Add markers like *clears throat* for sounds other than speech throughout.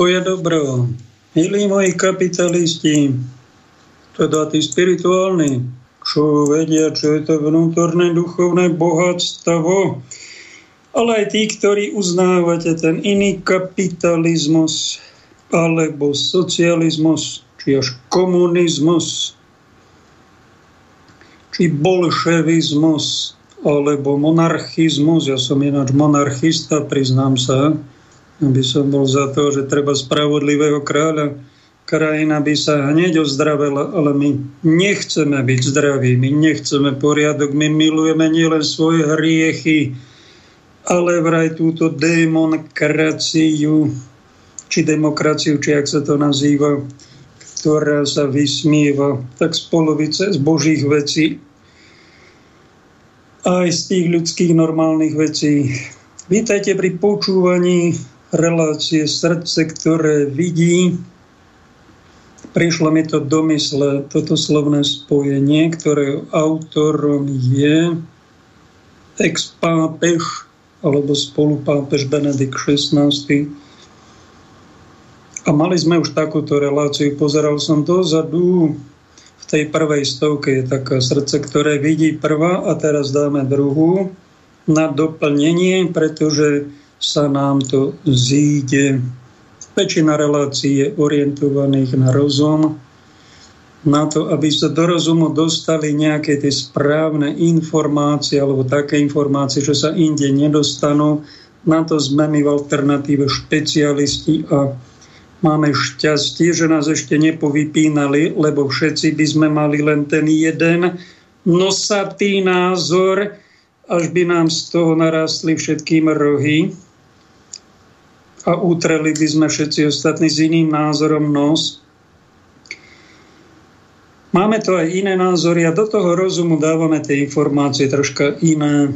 Pokoj a dobro. Milí moji kapitalisti, teda tí spirituálni, čo vedia, čo je to vnútorné duchovné bohatstvo, ale aj tí, ktorí uznávate ten iný kapitalizmus alebo socializmus, či až komunizmus, či bolševizmus, alebo monarchizmus. Ja som ináč monarchista, priznám sa, aby som bol za to, že treba spravodlivého kráľa. Krajina by sa hneď ozdravela, ale my nechceme byť zdraví, my nechceme poriadok, my milujeme nielen svoje hriechy, ale vraj túto demonkraciu, či demokraciu, či ak sa to nazýva, ktorá sa vysmieva tak z polovice z božích vecí aj z tých ľudských normálnych vecí. Vítajte pri počúvaní relácie srdce, ktoré vidí. Prišlo mi to do mysle, toto slovné spojenie, ktoré autorom je ex-pápež alebo spolupápež Benedikt XVI. A mali sme už takúto reláciu. Pozeral som dozadu, tej prvej stovke je taká srdce, ktoré vidí prvá a teraz dáme druhú na doplnenie, pretože sa nám to zíde. Väčšina relácií je orientovaných na rozum, na to, aby sa do rozumu dostali nejaké tie správne informácie alebo také informácie, čo sa inde nedostanú. Na to sme my v alternatíve špecialisti a Máme šťastie, že nás ešte nepovypínali, lebo všetci by sme mali len ten jeden nosatý názor, až by nám z toho narastli všetkým rohy a utreli by sme všetci ostatní s iným názorom nos. Máme to aj iné názory a do toho rozumu dávame tie informácie troška iné,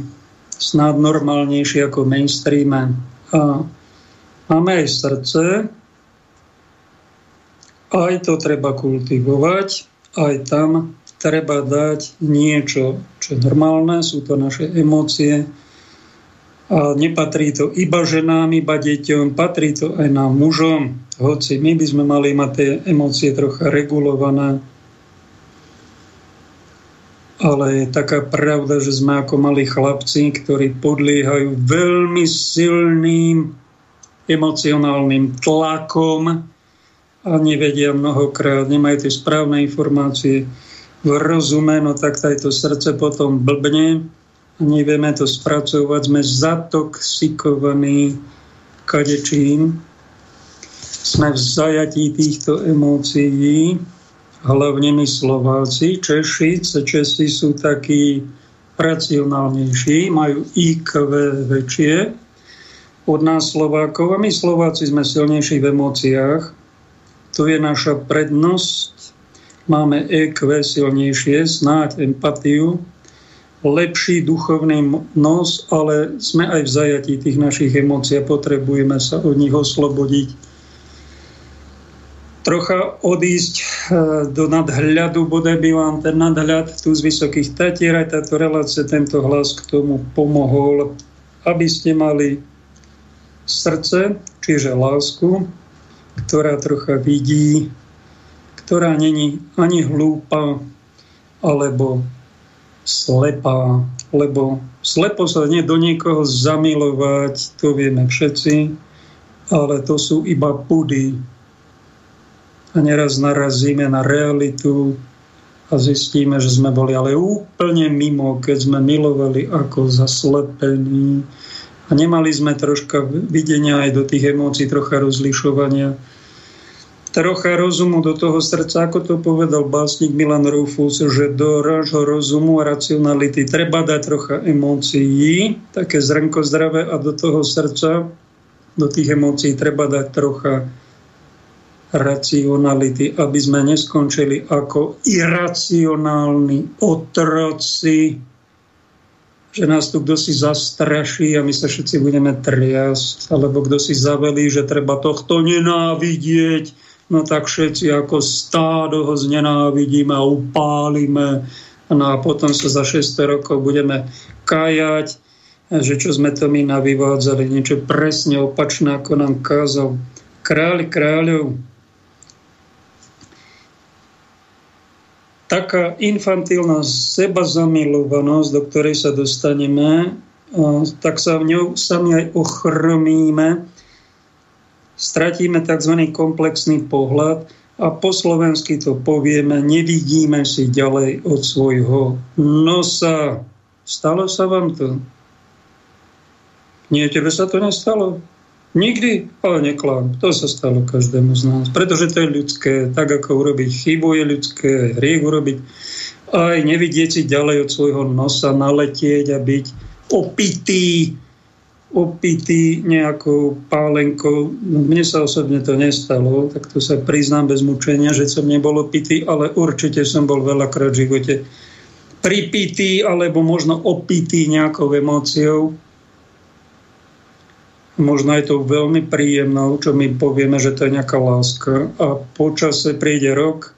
snad normálnejšie ako mainstream. A máme aj srdce, aj to treba kultivovať, aj tam treba dať niečo, čo je normálne, sú to naše emócie. A nepatrí to iba ženám, iba deťom, patrí to aj nám mužom. Hoci my by sme mali mať tie emócie trocha regulované. Ale je taká pravda, že sme ako malí chlapci, ktorí podliehajú veľmi silným emocionálnym tlakom, a nevedia mnohokrát, nemajú tie správne informácie v rozume, no tak to srdce potom blbne nevieme to spracovať, sme zatoxikovaní kadečím, sme v zajatí týchto emócií, hlavne my Slováci, Češi, Česi sú takí racionálnejší, majú IQ väčšie od nás Slovákov a my Slováci sme silnejší v emóciách, to je naša prednosť. Máme EQ silnejšie, snáď empatiu, lepší duchovný nos, ale sme aj v zajatí tých našich emócií a potrebujeme sa od nich oslobodiť. Trocha odísť e, do nadhľadu, bodaj by vám ten nadhľad tu z Vysokých Tatier, aj táto relácia, tento hlas k tomu pomohol, aby ste mali srdce, čiže lásku, ktorá trocha vidí, ktorá není ani hlúpa, alebo slepá, lebo slepo sa nie do niekoho zamilovať, to vieme všetci, ale to sú iba pudy. A neraz narazíme na realitu a zistíme, že sme boli ale úplne mimo, keď sme milovali ako zaslepení, a nemali sme troška videnia aj do tých emócií, trocha rozlišovania, trocha rozumu do toho srdca, ako to povedal básnik Milan Rufus, že do rášho rozumu a racionality treba dať trocha emócií, také zrnko zdravé a do toho srdca, do tých emócií treba dať trocha racionality, aby sme neskončili ako iracionálni otroci že nás tu kto si zastraší a my sa všetci budeme triasť, alebo kto si zavelí, že treba tohto nenávidieť, no tak všetci ako stádo ho znenávidíme a upálime. No a potom sa za 600 rokov budeme kajať, že čo sme to my navyvádzali, niečo presne opačné, ako nám kázal kráľ kráľov. Taká infantilná seba zamilovanosť, do ktorej sa dostaneme, tak sa v ňou sami aj ochromíme, stratíme tzv. komplexný pohľad a po slovensky to povieme, nevidíme si ďalej od svojho nosa. Stalo sa vám to? Nie, tebe sa to nestalo? Nikdy, ale neklám. To sa stalo každému z nás. Pretože to je ľudské. Tak ako urobiť chybu je ľudské, hriech urobiť. Aj nevidieť si ďalej od svojho nosa, naletieť a byť opitý, opitý nejakou pálenkou. Mne sa osobne to nestalo, tak to sa priznám bez mučenia, že som nebol opitý, ale určite som bol veľakrát v živote pripitý alebo možno opitý nejakou emóciou. Možno je to veľmi príjemnou, čo my povieme, že to je nejaká láska. A po čase príde rok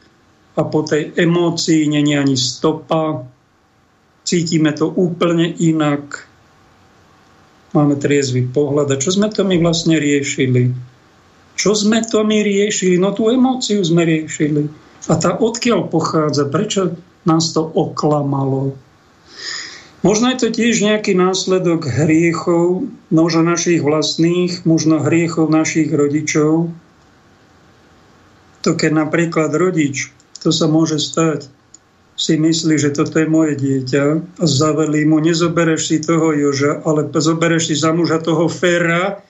a po tej emócii není ani stopa, cítime to úplne inak, máme triezvy pohľad a čo sme to my vlastne riešili? Čo sme to my riešili? No tú emóciu sme riešili. A tá odkiaľ pochádza? Prečo nás to oklamalo? Možno je to tiež nejaký následok hriechov, možno našich vlastných, možno hriechov našich rodičov. To keď napríklad rodič, to sa môže stať, si myslí, že toto je moje dieťa zavelí mu, nezobereš si toho Joža, ale zobereš si za muža toho Fera,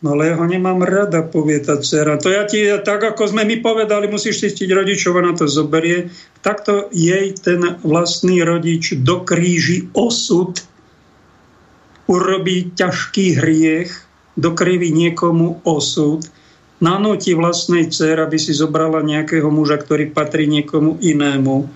No ale ja ho nemám rada, povie tá dcera. To ja ti, tak ako sme mi povedali, musíš zistiť rodičov, na to zoberie. Takto jej ten vlastný rodič dokríži osud, urobí ťažký hriech, dokriví niekomu osud, nanúti vlastnej dcera, aby si zobrala nejakého muža, ktorý patrí niekomu inému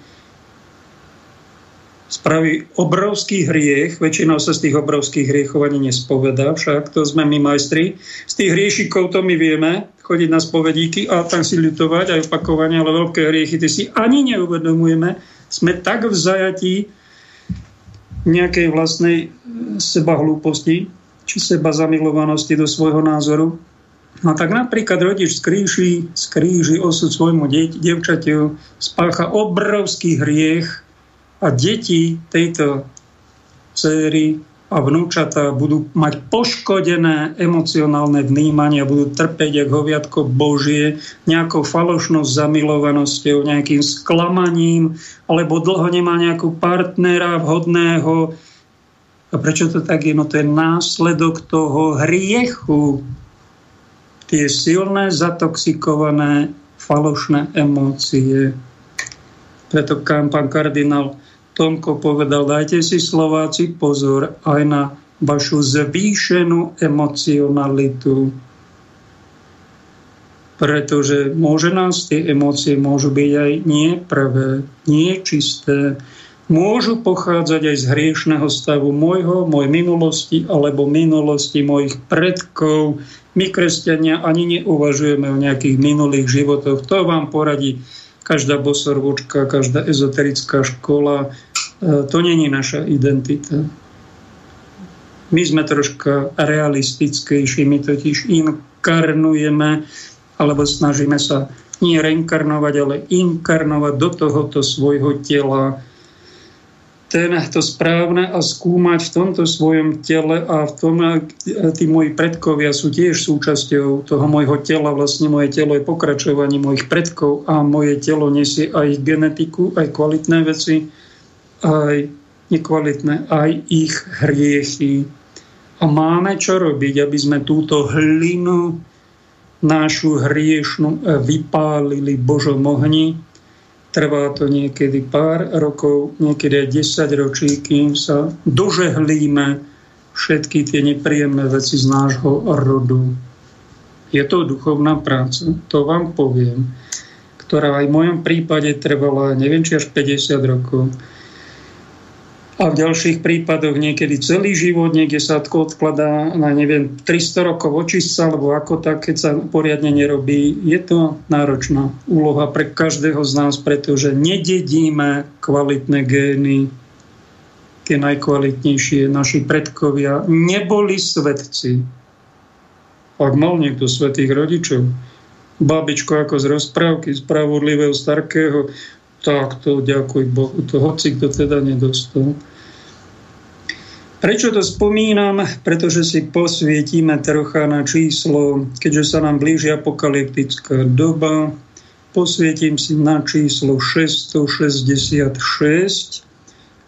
spraví obrovský hriech, väčšinou sa z tých obrovských hriechov ani nespovedá, však to sme my majstri. Z tých hriešikov to my vieme, chodiť na spovedíky a tam si ľutovať aj opakovane, ale veľké hriechy ty si ani neuvedomujeme. Sme tak v zajatí nejakej vlastnej seba hlúposti, či seba zamilovanosti do svojho názoru. No tak napríklad rodič skríži, skríži osud svojmu devčatiu, spácha obrovský hriech, a deti tejto céry a vnúčata budú mať poškodené emocionálne vnímanie, budú trpeť ako hoviatko Božie, nejakou falošnou zamilovanosťou, nejakým sklamaním, alebo dlho nemá nejakú partnera vhodného. A prečo to tak je? No to je následok toho hriechu. Tie silné, zatoxikované, falošné emócie. Preto pán kardinál Tomko povedal, dajte si Slováci pozor aj na vašu zvýšenú emocionalitu. Pretože môže nás tie emócie môžu byť aj nepravé, niečisté, môžu pochádzať aj z hriešného stavu môjho, mojej minulosti alebo minulosti mojich predkov. My, kresťania, ani neuvažujeme o nejakých minulých životoch. To vám poradí každá bosorvočka, každá ezoterická škola, e, to není naša identita. My sme troška realistickejší, my totiž inkarnujeme, alebo snažíme sa nie reinkarnovať, ale inkarnovať do tohoto svojho tela, ten, to správne a skúmať v tomto svojom tele a v tom, tí moji predkovia sú tiež súčasťou toho môjho tela. Vlastne moje telo je pokračovanie mojich predkov a moje telo nesie aj genetiku, aj kvalitné veci, aj nekvalitné, aj ich hriechy. A máme čo robiť, aby sme túto hlinu našu hriešnú vypálili Božom ohni, Trvá to niekedy pár rokov, niekedy aj 10 ročí, kým sa dožehlíme všetky tie nepríjemné veci z nášho rodu. Je to duchovná práca, to vám poviem, ktorá aj v mojom prípade trvala neviem či až 50 rokov a v ďalších prípadoch niekedy celý život, niekde sa odkladá na neviem 300 rokov očistca, alebo ako tak, keď sa poriadne nerobí. Je to náročná úloha pre každého z nás, pretože nededíme kvalitné gény, tie najkvalitnejšie naši predkovia neboli svetci. ak mal niekto svetých rodičov, babičko ako z rozprávky spravodlivého starkého, tak to ďakuj Bohu, to hoci kto teda nedostal. Prečo to spomínam? Pretože si posvietime trocha na číslo, keďže sa nám blíži apokalyptická doba, posvietím si na číslo 666,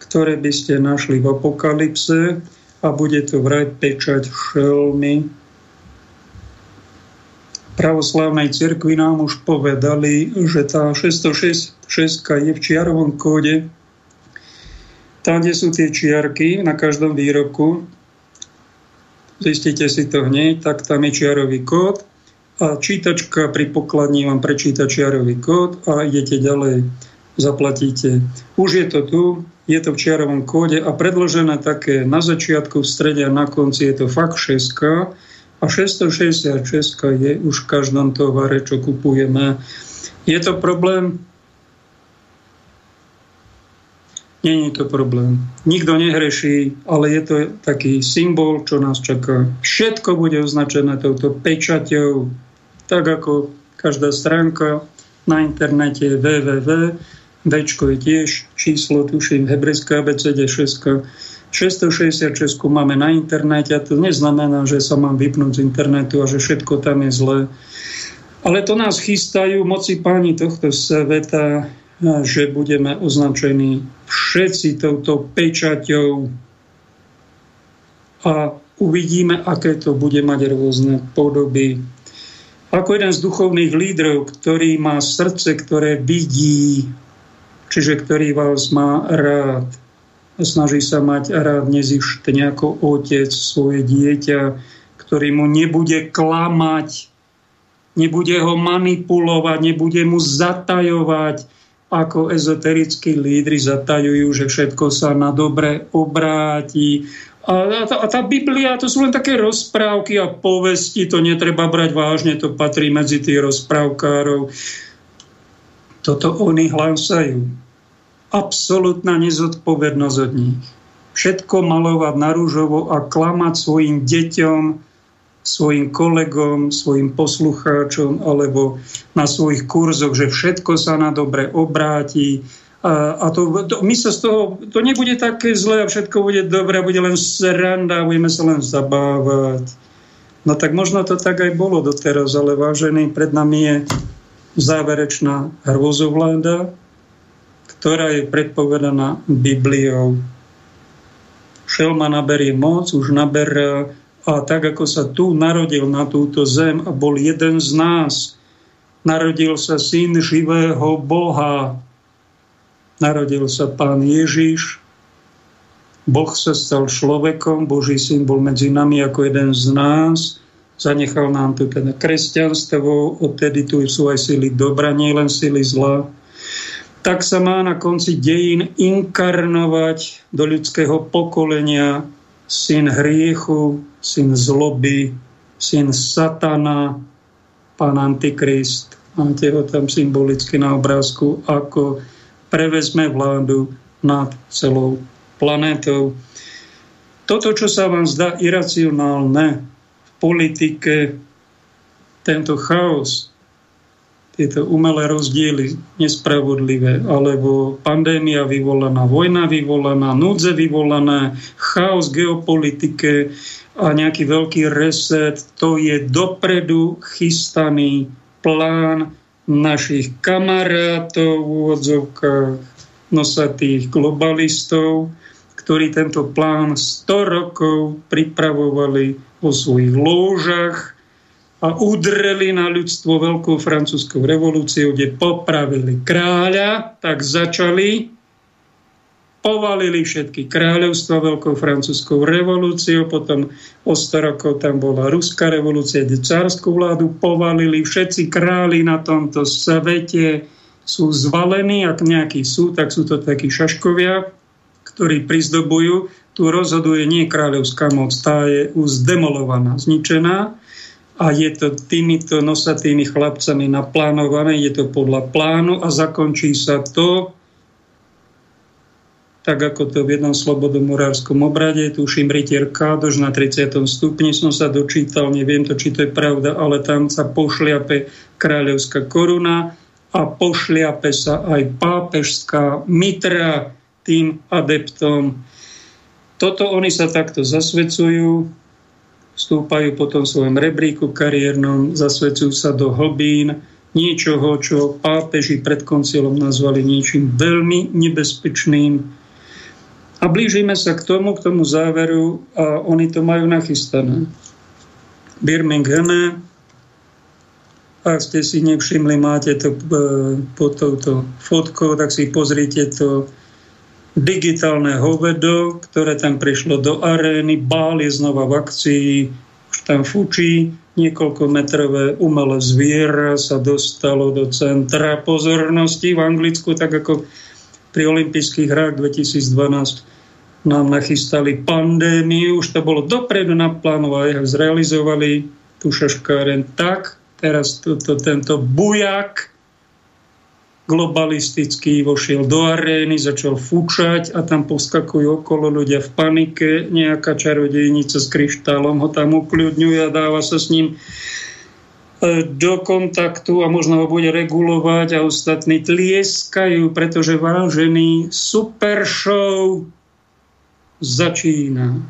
ktoré by ste našli v apokalypse a bude to vraj pečať šelmy. Pravoslavnej cirkvi nám už povedali, že tá 606 je v čiarovom kóde tam, kde sú tie čiarky na každom výroku, zistíte si to hneď, tak tam je čiarový kód a čítačka pri pokladni vám prečíta čiarový kód a idete ďalej, zaplatíte. Už je to tu, je to v čiarovom kóde a predložené také na začiatku, v strede a na konci je to fakt 6 a 666 je už v každom tovare, čo kupujeme. Je to problém? Není to problém. Nikto nehreší, ale je to taký symbol, čo nás čaká. Všetko bude označené touto pečaťou, tak ako každá stránka na internete www. Včko je tiež číslo, tuším, hebrejská ABCD 6. 666 máme na internete a to neznamená, že sa mám vypnúť z internetu a že všetko tam je zlé. Ale to nás chystajú moci páni tohto sveta že budeme označení všetci touto pečaťou a uvidíme, aké to bude mať rôzne podoby. Ako jeden z duchovných lídrov, ktorý má srdce, ktoré vidí, čiže ktorý vás má rád snaží sa mať rád nezištne ako otec svoje dieťa, ktorý mu nebude klamať, nebude ho manipulovať, nebude mu zatajovať, ako ezoterickí lídry zatajujú, že všetko sa na dobre obráti. A tá, a tá Biblia, to sú len také rozprávky a povesti, to netreba brať vážne, to patrí medzi tých rozprávkárov. Toto oni hlásajú. Absolutná nezodpovednosť od nich. Všetko malovať na rúžovo a klamať svojim deťom, svojim kolegom, svojim poslucháčom alebo na svojich kurzoch, že všetko sa na dobre obráti. A, a to, to, my sa z toho, to nebude také zlé a všetko bude dobré, bude len sranda, budeme sa len zabávať. No tak možno to tak aj bolo doteraz, ale vážený, pred nami je záverečná hrôzovláda, ktorá je predpovedaná Bibliou. Šelma naberie moc, už naberá a tak ako sa tu narodil na túto zem a bol jeden z nás, narodil sa syn živého Boha, narodil sa pán Ježiš, Boh sa stal človekom, Boží syn bol medzi nami ako jeden z nás, zanechal nám tu teda kresťanstvo, odtedy tu sú aj sily dobra, nie len sily zla. Tak sa má na konci dejín inkarnovať do ľudského pokolenia syn hriechu, syn zloby, syn satana, pán Antikrist. Máte ho tam symbolicky na obrázku, ako prevezme vládu nad celou planétou. Toto, čo sa vám zdá iracionálne v politike, tento chaos, tieto umelé rozdiely nespravodlivé, alebo pandémia vyvolaná, vojna vyvolaná, núdze vyvolané, chaos geopolitike a nejaký veľký reset, to je dopredu chystaný plán našich kamarátov v úvodzovkách nosatých globalistov, ktorí tento plán 100 rokov pripravovali vo svojich lóžach, a udreli na ľudstvo veľkou francúzskou revolúciou, kde popravili kráľa, tak začali, povalili všetky kráľovstva veľkou francúzskou revolúciou, potom o 100 rokov tam bola ruská revolúcia, kde cárskú vládu povalili, všetci králi na tomto svete sú zvalení, ak nejakí sú, tak sú to takí šaškovia, ktorí prizdobujú. Tu rozhoduje nie kráľovská moc, tá je už zdemolovaná, zničená a je to týmito nosatými chlapcami naplánované, je to podľa plánu a zakončí sa to tak ako to v jednom slobodomorárskom obrade, tuším rytier Kádož na 30. stupni som sa dočítal, neviem to, či to je pravda, ale tam sa pošliape kráľovská koruna a pošliape sa aj pápežská mitra tým adeptom. Toto oni sa takto zasvedcujú, stúpajú potom v svojom rebríku kariérnom, zasvedcujú sa do hlbín, niečoho, čo pápeži pred koncilom nazvali niečím veľmi nebezpečným, a blížime sa k tomu, k tomu záveru a oni to majú nachystané. Birminghame, ak ste si nevšimli, máte to e, pod touto fotkou, tak si pozrite to digitálne hovedo, ktoré tam prišlo do arény, bál je znova v akcii, už tam fučí, niekoľko metrové umelé zviera sa dostalo do centra pozornosti v Anglicku, tak ako pri olympijských hrách 2012 nám nachystali pandémiu, už to bolo dopredu naplánované, zrealizovali. Tú šaškáren tak, teraz to, to, tento bujak globalistický vošiel do arény, začal fúčať a tam poskakujú okolo ľudia v panike, nejaká čarodejnica s kryštálom ho tam ukľudňuje a dáva sa s ním E, do kontaktu a možno ho bude regulovať a ostatní tlieskajú, pretože vážený super show začína.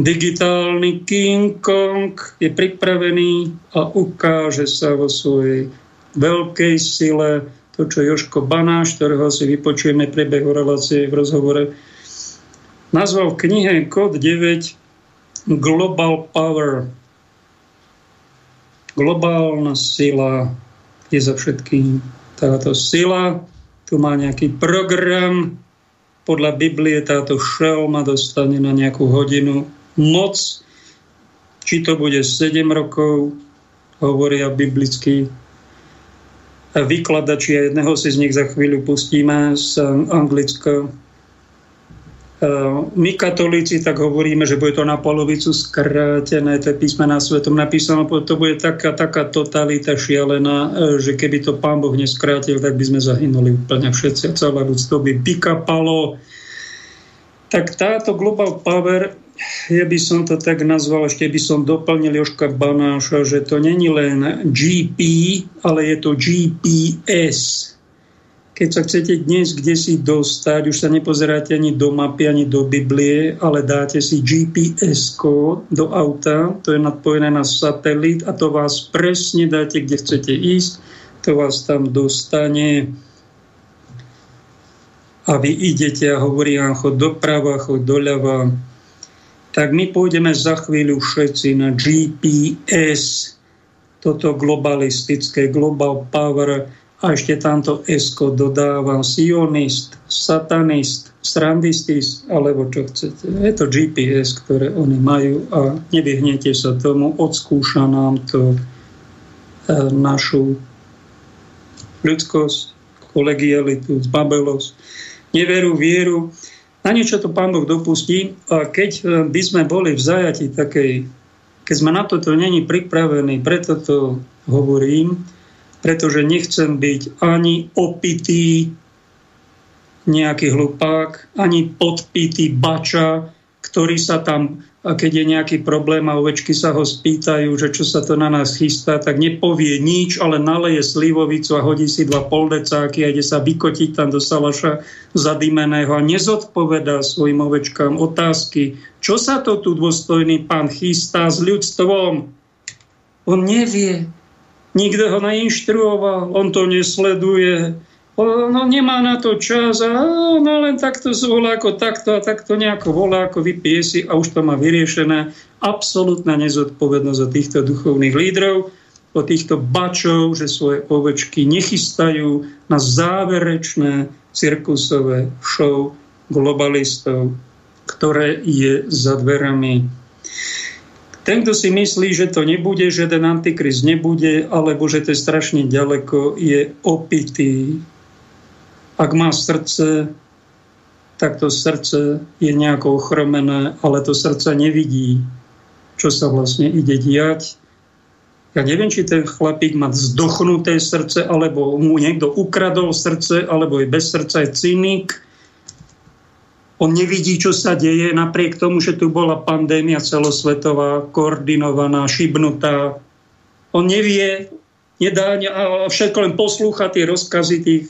Digitálny King Kong je pripravený a ukáže sa vo svojej veľkej sile. To, čo Joško Banáš, ktorého si vypočujeme prebehu relácie v rozhovore, nazval v knihe Kod 9 Global Power. Globálna sila je za všetkým. Táto sila tu má nejaký program, podľa Biblie táto šelma dostane na nejakú hodinu moc, či to bude 7 rokov, hovoria biblickí vykladači a jedného si z nich za chvíľu pustíme z Anglicka, my katolíci tak hovoríme, že bude to na polovicu skrátené, to je písmená svetom napísané, to bude taká, taká totalita šialená, že keby to pán Boh neskrátil, tak by sme zahynuli úplne všetci celé ľudstvo by vykapalo. Tak táto global power, ja by som to tak nazval, ešte by som doplnil Joška Banáša, že to není len GP, ale je to GPS keď sa chcete dnes kde si dostať, už sa nepozeráte ani do mapy, ani do Biblie, ale dáte si GPS do auta, to je napojené na satelit a to vás presne dáte, kde chcete ísť, to vás tam dostane a vy idete a hovorí vám chod doprava, chod doľava. Tak my pôjdeme za chvíľu všetci na GPS, toto globalistické, global power, a ešte tamto esko dodávam sionist, satanist, srandistis, alebo čo chcete. Je to GPS, ktoré oni majú a nevyhnete sa tomu, odskúša nám to e, našu ľudskosť, kolegialitu, zbabelosť, neveru, vieru. Na niečo to Pán Boh dopustí a keď e, by sme boli v zajati takej, keď sme na toto není pripravení, preto to hovorím, pretože nechcem byť ani opitý nejaký hlupák, ani podpitý bača, ktorý sa tam, keď je nejaký problém a ovečky sa ho spýtajú, že čo sa to na nás chystá, tak nepovie nič, ale naleje slivovicu a hodí si dva poldecáky a ide sa vykotiť tam do salaša zadimeného a nezodpovedá svojim ovečkám otázky, čo sa to tu dôstojný pán chystá s ľudstvom. On nevie, nikto ho neinštruoval, on to nesleduje, no, nemá na to čas a no, len takto volá ako takto a takto nejako volá, ako vypije si a už to má vyriešené. Absolutná nezodpovednosť za týchto duchovných lídrov, o týchto bačov, že svoje ovečky nechystajú na záverečné cirkusové show globalistov, ktoré je za dverami ten, kto si myslí, že to nebude, že ten antikrist nebude, alebo že to je strašne ďaleko, je opitý. Ak má srdce, tak to srdce je nejako ochromené, ale to srdce nevidí, čo sa vlastne ide diať. Ja neviem, či ten chlapík má zdochnuté srdce, alebo mu niekto ukradol srdce, alebo je bez srdca, je cynik, On nevidí, čo sa deje, napriek tomu, že tu bola pandémia celosvetová, koordinovaná, šibnutá. On nevie, nedá, a všetko len poslúcha tie rozkazy tých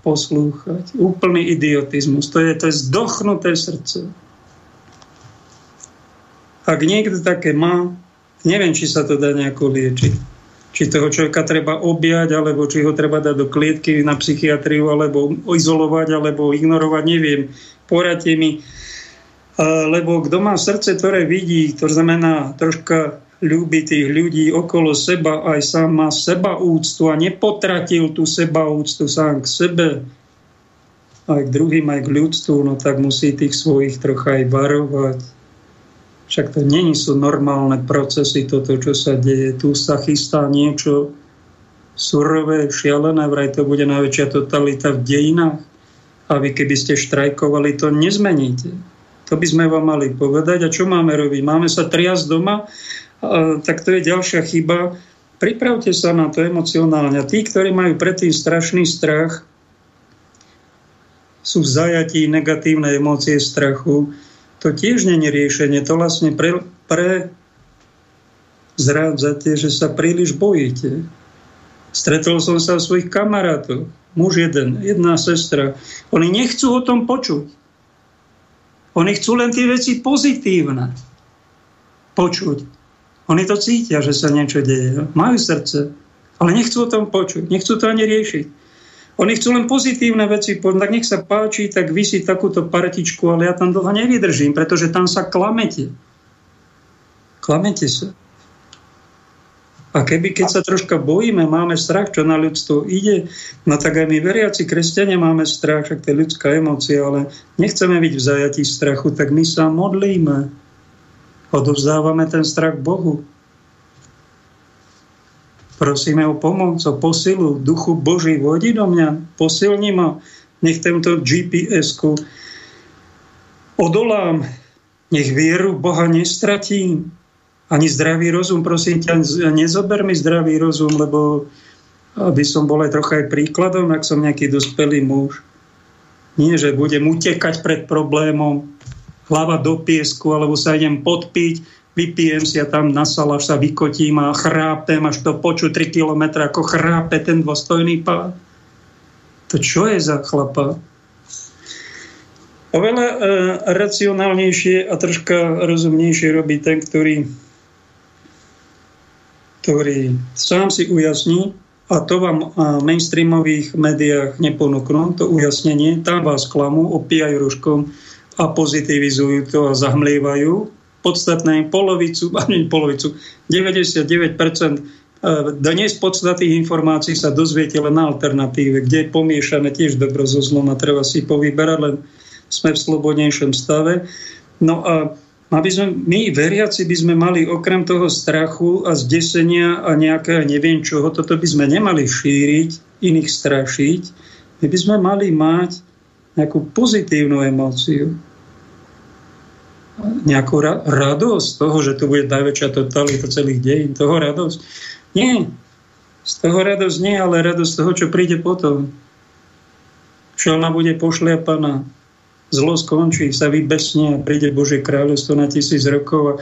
poslúchať. Úplný idiotizmus. To je, to je zdochnuté srdce. Ak niekto také má, neviem, či sa to dá nejako liečiť. Či toho človeka treba objať, alebo či ho treba dať do klietky na psychiatriu, alebo izolovať, alebo ignorovať, neviem. Poradte mi. Lebo kto má srdce, ktoré vidí, to znamená troška ľúbi tých ľudí okolo seba, aj sám má seba úctu a nepotratil tú seba úctu sám k sebe, aj k druhým, aj k ľudstvu, no tak musí tých svojich trocha aj varovať však to není sú normálne procesy, toto, čo sa deje. Tu sa chystá niečo surové, šialené, vraj to bude najväčšia totalita v dejinách. A vy, keby ste štrajkovali, to nezmeníte. To by sme vám mali povedať. A čo máme robiť? Máme sa triasť doma? Tak to je ďalšia chyba. Pripravte sa na to emocionálne. Tí, ktorí majú predtým strašný strach, sú v zajatí negatívnej emócie strachu, to tiež není riešenie. To vlastne pre, pre zrádzate, že sa príliš bojíte. Stretol som sa v svojich kamarátov. Muž jeden, jedna sestra. Oni nechcú o tom počuť. Oni chcú len tie veci pozitívne počuť. Oni to cítia, že sa niečo deje. Majú srdce, ale nechcú o tom počuť. Nechcú to ani riešiť. Oni chcú len pozitívne veci, tak nech sa páči, tak vy si takúto partičku, ale ja tam dlho nevydržím, pretože tam sa klamete. Klamete sa. A keby, keď sa troška bojíme, máme strach, čo na ľudstvo ide, no tak aj my veriaci kresťania máme strach, však to je ľudská emócia, ale nechceme byť v zajatí strachu, tak my sa modlíme. Odovzdávame ten strach Bohu. Prosíme o pomoc, o posilu. Duchu Boží, vodi do mňa, posilni ma. Nech tento GPS-ku odolám. Nech vieru Boha nestratím. Ani zdravý rozum, prosím ťa, nezober mi zdravý rozum, lebo aby som bol aj trocha aj príkladom, ak som nejaký dospelý muž. Nie, že budem utekať pred problémom, hlava do piesku, alebo sa idem podpiť, vypijem si a tam na salaš sa vykotím a chrápem, až to poču 3 km, ako chrápe ten dôstojný pán. To čo je za chlapa? Oveľa e, racionálnejšie a troška rozumnejšie robí ten, ktorý, ktorý sám si ujasní, a to vám v mainstreamových médiách neponúknú, to ujasnenie, tam vás klamú, opíjajú ruškom a pozitivizujú to a zahmlievajú podstatné polovicu, *laughs* ani polovicu, 99% e, dnes podstatných informácií sa dozviete len na alternatíve, kde je pomiešané tiež dobro so zlom a treba si povyberať, len sme v slobodnejšom stave. No a aby sme, my, veriaci, by sme mali okrem toho strachu a zdesenia a nejakého neviem čoho, toto by sme nemali šíriť, iných strašiť. My by sme mali mať nejakú pozitívnu emóciu nejakú ra- radosť toho, že tu bude najväčšia totalita celých dejín, toho radosť. Nie. Z toho radosť nie, ale radosť toho, čo príde potom. Ona bude pošliapaná. Zlo skončí, sa vybesne a príde Božie kráľovstvo na tisíc rokov. A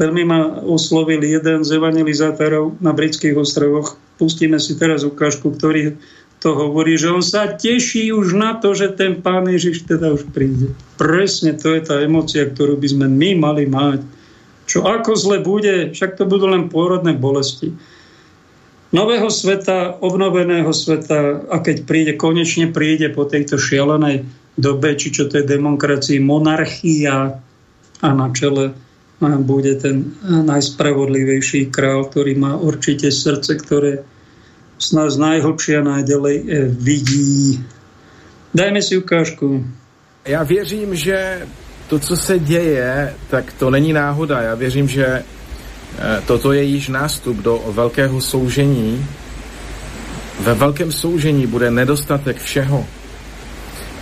veľmi ma oslovil jeden z evangelizátorov na britských ostrovoch. Pustíme si teraz ukážku, ktorý to hovorí, že on sa teší už na to, že ten pán Ježiš teda už príde. Presne to je tá emocia, ktorú by sme my mali mať. Čo ako zle bude, však to budú len pôrodné bolesti. Nového sveta, obnoveného sveta a keď príde, konečne príde po tejto šialenej dobe, či čo to je demokracii, monarchia a na čele bude ten najspravodlivejší král, ktorý má určite srdce, ktoré z najhlbšia najďalej e, vidí. Dajme si ukážku. Já věřím, že to, co se děje, tak to není náhoda. Já věřím, že e, toto je již nástup do velkého soužení. Ve velkém soužení bude nedostatek všeho.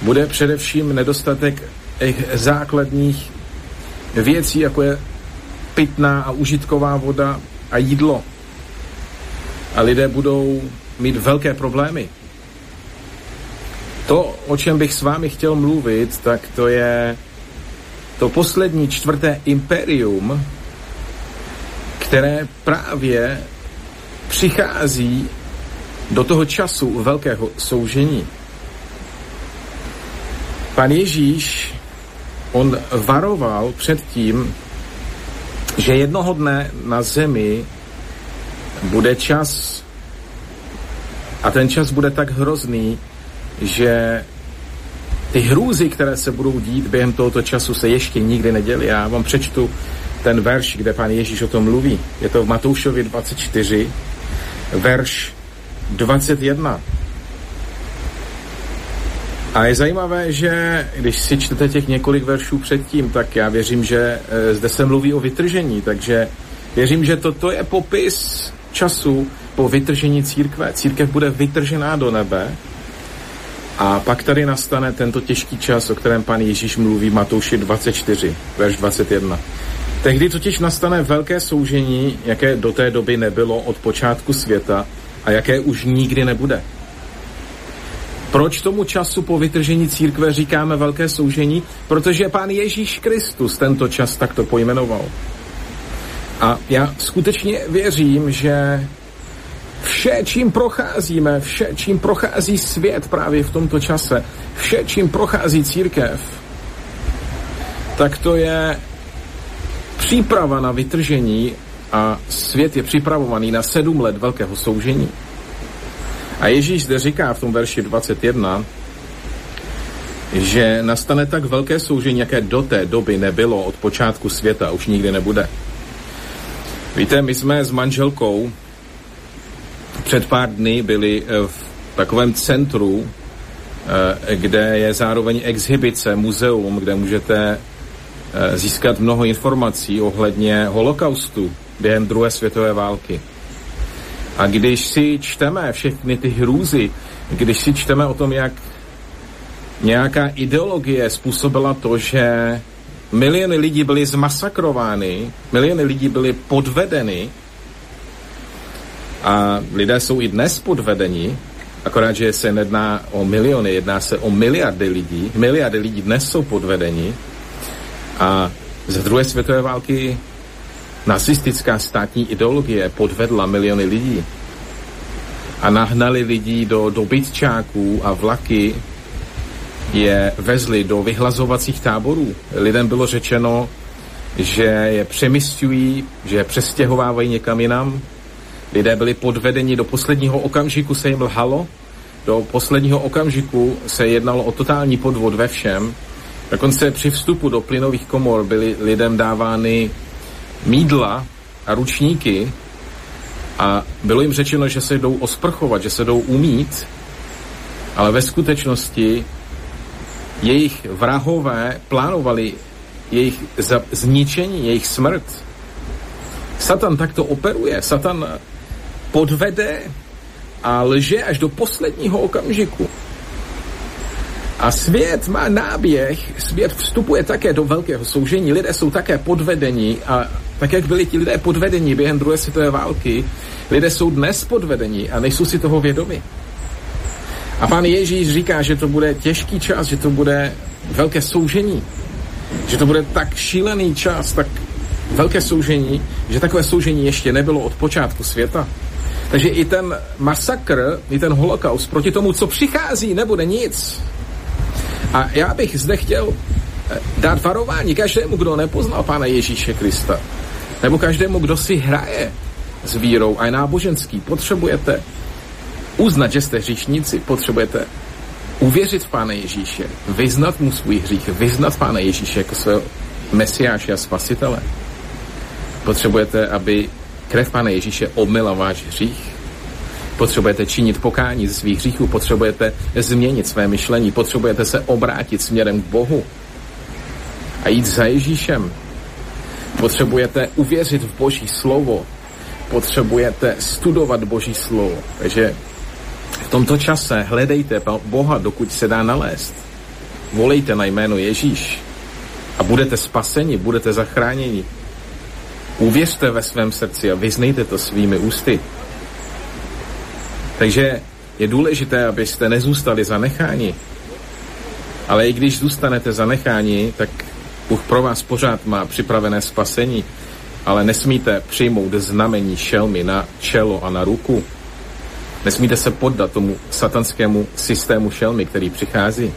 Bude především nedostatek základních věcí, jako je pitná a užitková voda a jídlo a lidé budou mít velké problémy. To, o čem bych s vámi chtěl mluvit, tak to je to poslední čtvrté imperium, které právě přichází do toho času velkého soužení. Pan Ježíš, on varoval před tím, že jednoho dne na zemi bude čas a ten čas bude tak hrozný, že ty hrůzy, které se budou dít během tohoto času, se ještě nikdy neděli. Já vám přečtu ten verš, kde pán Ježíš o tom mluví. Je to v Matoušovi 24, verš 21. A je zajímavé, že když si čtete těch několik veršů předtím, tak já věřím, že e, zde se mluví o vytržení, takže věřím, že toto je popis času po vytržení církve. Církev bude vytržená do nebe a pak tady nastane tento těžký čas, o kterém pan Ježíš mluví v Matouši 24, verš 21. Tehdy totiž nastane velké soužení, jaké do té doby nebylo od počátku světa a jaké už nikdy nebude. Proč tomu času po vytržení církve říkáme velké soužení? Protože pán Ježíš Kristus tento čas takto pojmenoval. A já skutečně věřím, že vše, čím procházíme, vše, čím prochází svět právě v tomto čase, vše, čím prochází církev, tak to je příprava na vytržení a svět je připravovaný na sedm let velkého soužení. A Ježíš zde říká v tom verši 21, že nastane tak velké soužení, jaké do té doby nebylo od počátku světa, už nikdy nebude. Víte, my jsme s manželkou před pár dny byli eh, v takovém centru, eh, kde je zároveň exhibice, muzeum, kde můžete eh, získat mnoho informací ohledně holokaustu během druhé světové války. A když si čteme všechny ty hrůzy, když si čteme o tom, jak nějaká ideologie způsobila to, že miliony lidí byly zmasakrovány, miliony lidí byly podvedeny a lidé jsou i dnes podvedeni, akorát, že se nedná o miliony, jedná se o miliardy lidí. Miliardy lidí dnes jsou podvedeni a ze druhé světové války Nacistická státní ideologie podvedla miliony lidí a nahnali lidí do dobytčáků a vlaky je vezli do vyhlazovacích táborů. Lidem bylo řečeno, že je přemysťují, že je přestěhovávají někam jinam. Lidé byli podvedeni, do posledního okamžiku se jim lhalo, do posledního okamžiku se jednalo o totální podvod ve všem. Dokonce při vstupu do plynových komor byly lidem dávány mídla a ručníky a bylo jim řečeno, že se jdou osprchovat, že se jdou umít, ale ve skutečnosti jejich vrahové plánovali jejich zničení, jejich smrt. Satan takto operuje. Satan podvede a lže až do posledního okamžiku. A svět má náběh, svět vstupuje také do velkého soužení, lidé jsou také podvedeni a tak, jak byli ti lidé podvedeni během druhé světové války, lidé jsou dnes podvedeni a nejsou si toho vědomi. A pán Ježíš říká, že to bude těžký čas, že to bude velké soužení, že to bude tak šílený čas, tak velké soužení, že takové soužení ještě nebylo od počátku světa. Takže i ten masakr, i ten holokaust proti tomu, co přichází, nebude nic. A já bych zde chtěl eh, dát varování každému, kdo nepoznal Pána Ježíše Krista, nebo každému, kdo si hraje s vírou a je náboženský. Potřebujete uznat, že jste hříšníci, potřebujete uvěřit v Pána Ježíše, vyznat mu svůj hřích, vyznat Pána Ježíše jako svého mesiáše a spasitele. Potřebujete, aby krev Pána Ježíše omila váš hřích, Potřebujete činit pokání ze svých hříchů, potřebujete změnit své myšlení, potřebujete se obrátit směrem k Bohu a jít za Ježíšem. Potřebujete uvěřit v Boží slovo, potřebujete studovat Boží slovo. Takže v tomto čase hledejte Boha, dokud se dá nalézt. Volejte na jméno Ježíš a budete spaseni, budete zachráněni. Uvěřte ve svém srdci a vyznejte to svými ústy. Takže je důležité, abyste nezůstali zanecháni Ale i když zůstanete zanecháni, tak Bůh pro vás pořád má připravené spasení, ale nesmíte přijmout znamení šelmy na čelo a na ruku. Nesmíte se poddat tomu satanskému systému šelmy, který přichází.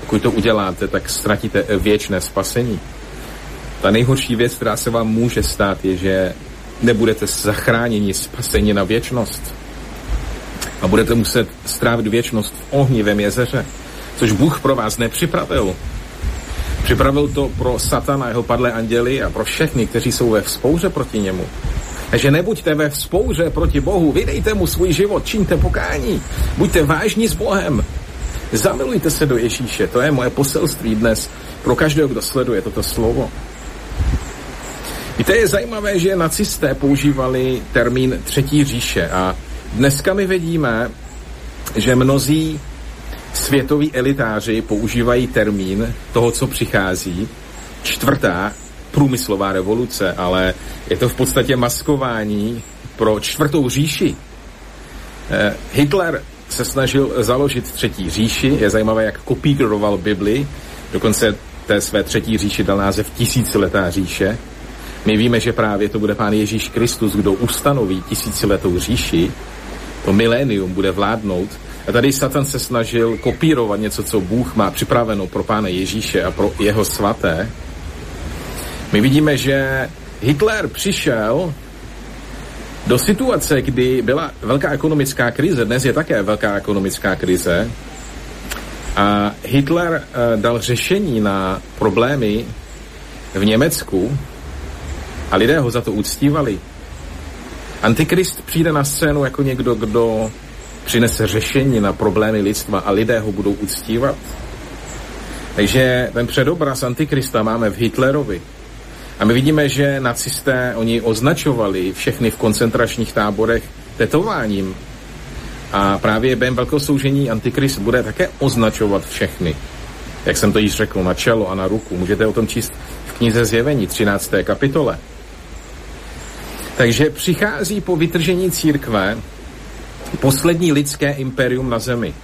Pokud to uděláte, tak ztratíte věčné spasení. Ta nejhorší věc, která se vám může stát, je, že nebudete zachráněni spasení na věčnost. A budete muset strávit věčnost v ohnivém jezeře, což Bůh pro vás nepřipravil. Připravil to pro satana, jeho padlé anděly a pro všechny, kteří jsou ve vzpouře proti němu. Takže nebuďte ve vzpouře proti Bohu, vydejte mu svůj život, čiňte pokání, buďte vážní s Bohem, zamilujte se do Ježíše, to je moje poselství dnes pro každého, kdo sleduje toto slovo. Víte, je zajímavé, že nacisté používali termín třetí říše a dneska my vidíme, že mnozí světoví elitáři používají termín toho, co přichází, čtvrtá průmyslová revoluce, ale je to v podstatě maskování pro čtvrtou říši. Eh, Hitler se snažil založit třetí říši, je zajímavé, jak kopíroval Bibli, dokonce té své třetí říši dal název tisíciletá říše. My víme, že právě to bude pán Ježíš Kristus, kdo ustanoví tisíciletou říši, to milénium bude vládnout. A tady Satan se snažil kopírovat něco, co Bůh má připraveno pro pána Ježíše a pro jeho svaté. My vidíme, že Hitler přišel do situace, kdy byla velká ekonomická krize, dnes je také velká ekonomická krize, a Hitler uh, dal řešení na problémy v Německu a lidé ho za to uctívali. Antikrist přijde na scénu jako někdo, kdo přinese řešení na problémy lidstva a lidé ho budou uctívat. Takže ten předobraz Antikrista máme v Hitlerovi. A my vidíme, že nacisté, oni označovali všechny v koncentračních táborech tetováním. A právě během velkého soužení Antikrist bude také označovat všechny. Jak jsem to již řekl, na čelo a na ruku. Můžete o tom číst v knize Zjevení, 13. kapitole. Takže přichází po vytržení církve poslední lidské imperium na zemi.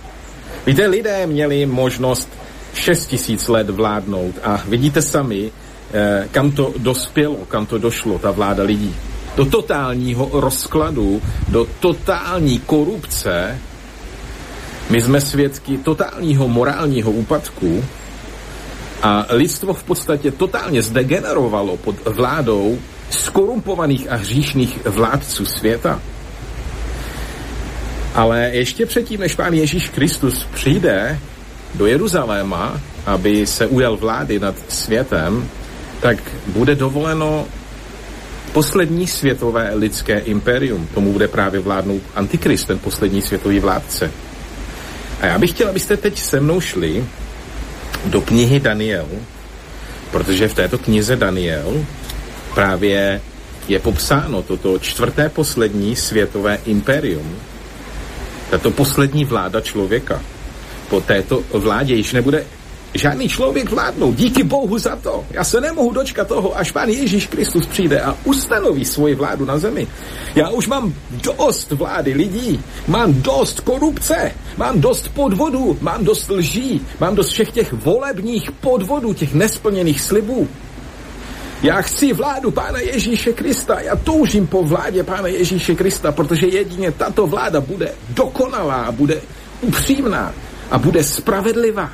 Víte, lidé měli možnost 6 tisíc let vládnout a vidíte sami, kam to dospělo, kam to došlo, ta vláda lidí. Do totálního rozkladu, do totální korupce. My jsme svědky totálního morálního úpadku a lidstvo v podstatě totálně zdegenerovalo pod vládou skorumpovaných a hříšných vládců světa. Ale ještě předtím, než pán Ježíš Kristus přijde do Jeruzaléma, aby se ujal vlády nad světem, tak bude dovoleno poslední světové lidské impérium. Tomu bude právě vládnout Antikrist, ten poslední světový vládce. A já bych chtěl, abyste teď se mnou šli do knihy Daniel, protože v této knize Daniel právě je popsáno toto čtvrté poslední světové impérium, tato poslední vláda člověka. Po této vládě již nebude žádný člověk vládnout. Díky Bohu za to. Já se nemohu dočkat toho, až pán Ježíš Kristus přijde a ustanoví svoji vládu na zemi. Já už mám dost vlády lidí, mám dost korupce, mám dost podvodů, mám dost lží, mám dost všech těch volebních podvodů, těch nesplněných slibů. Já chci vládu Pána Ježíše Krista. Já toužím po vládě Pána Ježíše Krista, protože jedině tato vláda bude dokonalá, bude upřímná a bude spravedlivá.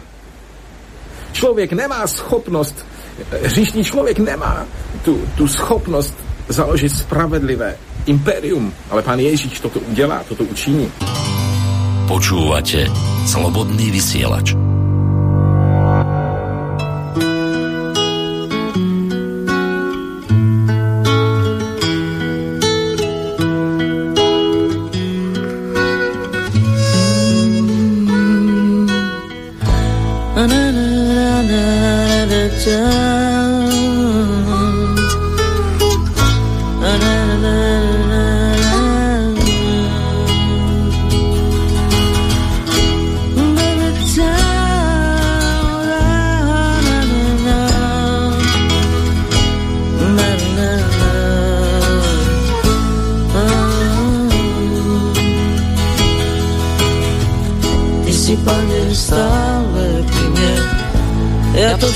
Člověk nemá schopnost, hříšný člověk nemá tu, tu schopnost založit spravedlivé impérium, ale pán Ježíš toto udělá, toto učiní. Počúvate Slobodný vysielač.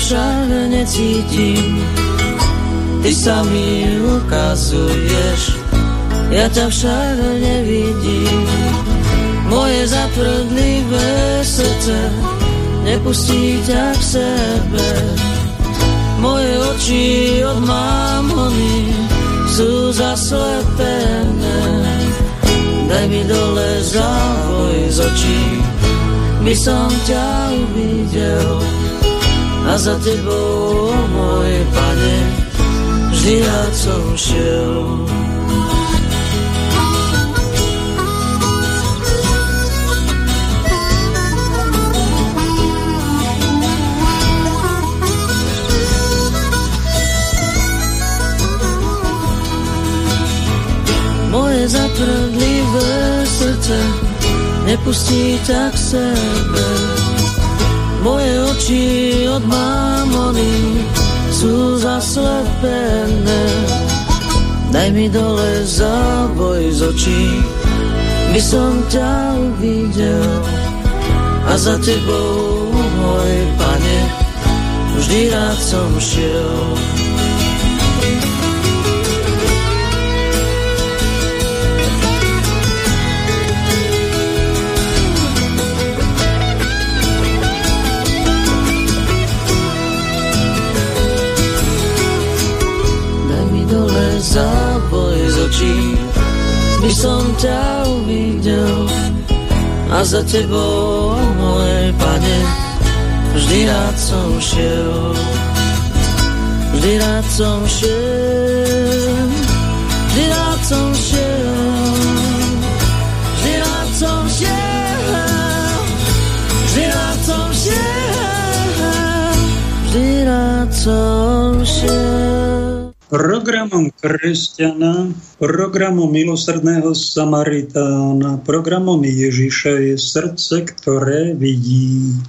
Však necítim. Ty sa mi ukazuješ, ja ťa však nevidím. Moje zatvrdlivé srdce nepustí ťa k sebe. Moje oči od mámony sú zaslepené. Daj mi dole závoj z očí, by som ťa uvidel a za tebou, môj pane, vždy rád som šiel. Moje zatvrdlivé srdce nepustí tak sebe moje oči od mámony sú zaslepené. Daj mi dole záboj z očí, by som ťa uvidel. A za tebou, môj pane, vždy rád som šiel. By som ťa uvidel. A za tebou, môj pane, vždy rád som šiel. Vždy rád som šiel, vždy rád som šiel, vždy rád som šiel, vždy rád som šiel, vždy rád som šiel. Programom kresťana, programom milosrdného Samaritána, programom Ježiša je srdce, ktoré vidí.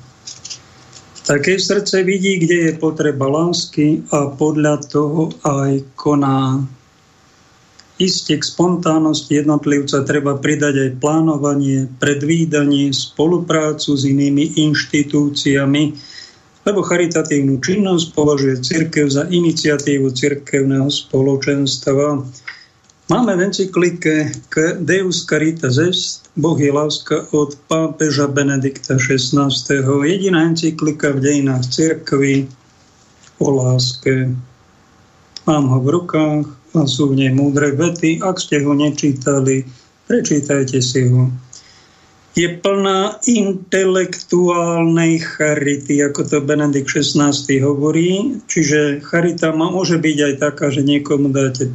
Také srdce vidí, kde je potreba lásky a podľa toho aj koná. Isté k spontánnosti jednotlivca treba pridať aj plánovanie, predvídanie, spoluprácu s inými inštitúciami, lebo charitatívnu činnosť považuje církev za iniciatívu cirkevného spoločenstva. Máme v encyklike k Deus Caritas Est, Boh je láska od pápeža Benedikta XVI. Jediná encyklika v dejinách cirkvy o láske. Mám ho v rukách a sú v nej múdre vety. Ak ste ho nečítali, prečítajte si ho je plná intelektuálnej charity, ako to Benedikt XVI hovorí. Čiže charita môže byť aj taká, že niekomu dáte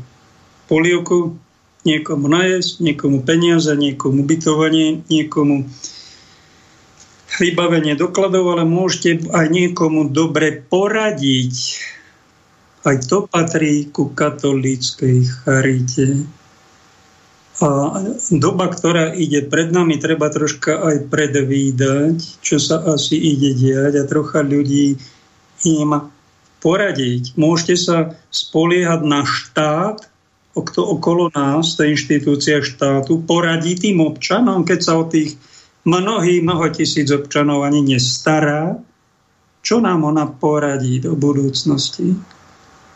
polievku, niekomu najesť, niekomu peniaze, niekomu bytovanie, niekomu vybavenie dokladov, ale môžete aj niekomu dobre poradiť. Aj to patrí ku katolíckej charite. A doba, ktorá ide pred nami, treba troška aj predvídať, čo sa asi ide diať a trocha ľudí im poradiť. Môžete sa spoliehať na štát, kto okolo nás, to inštitúcia štátu, poradí tým občanom, keď sa o tých mnohých, mnoho tisíc občanov ani nestará, čo nám ona poradí do budúcnosti.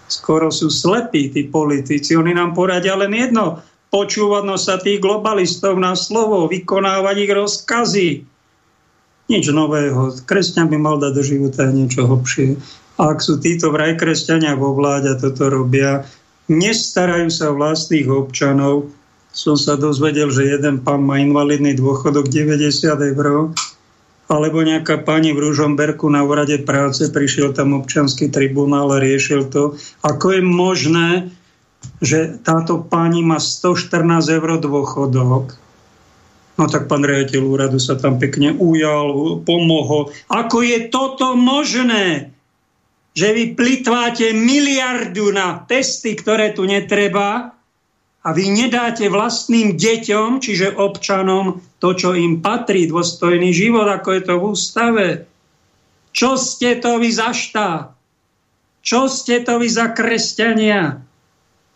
Skoro sú slepí tí politici, oni nám poradia len jedno, počúvať sa tých globalistov na slovo, vykonávať ich rozkazy. Nič nového. Kresťan by mal dať do života niečo hlbšie. Ak sú títo vraj kresťania vo vláde a toto robia, nestarajú sa vlastných občanov. Som sa dozvedel, že jeden pán má invalidný dôchodok 90 eur, alebo nejaká pani v Ružomberku na úrade práce, prišiel tam občanský tribunál a riešil to, ako je možné, že táto pani má 114 eur dôchodok. No tak pán riaditeľ úradu sa tam pekne ujal, pomohol. Ako je toto možné, že vy plitváte miliardu na testy, ktoré tu netreba a vy nedáte vlastným deťom, čiže občanom, to, čo im patrí, dôstojný život, ako je to v ústave. Čo ste to vy za štát? Čo ste to vy za kresťania?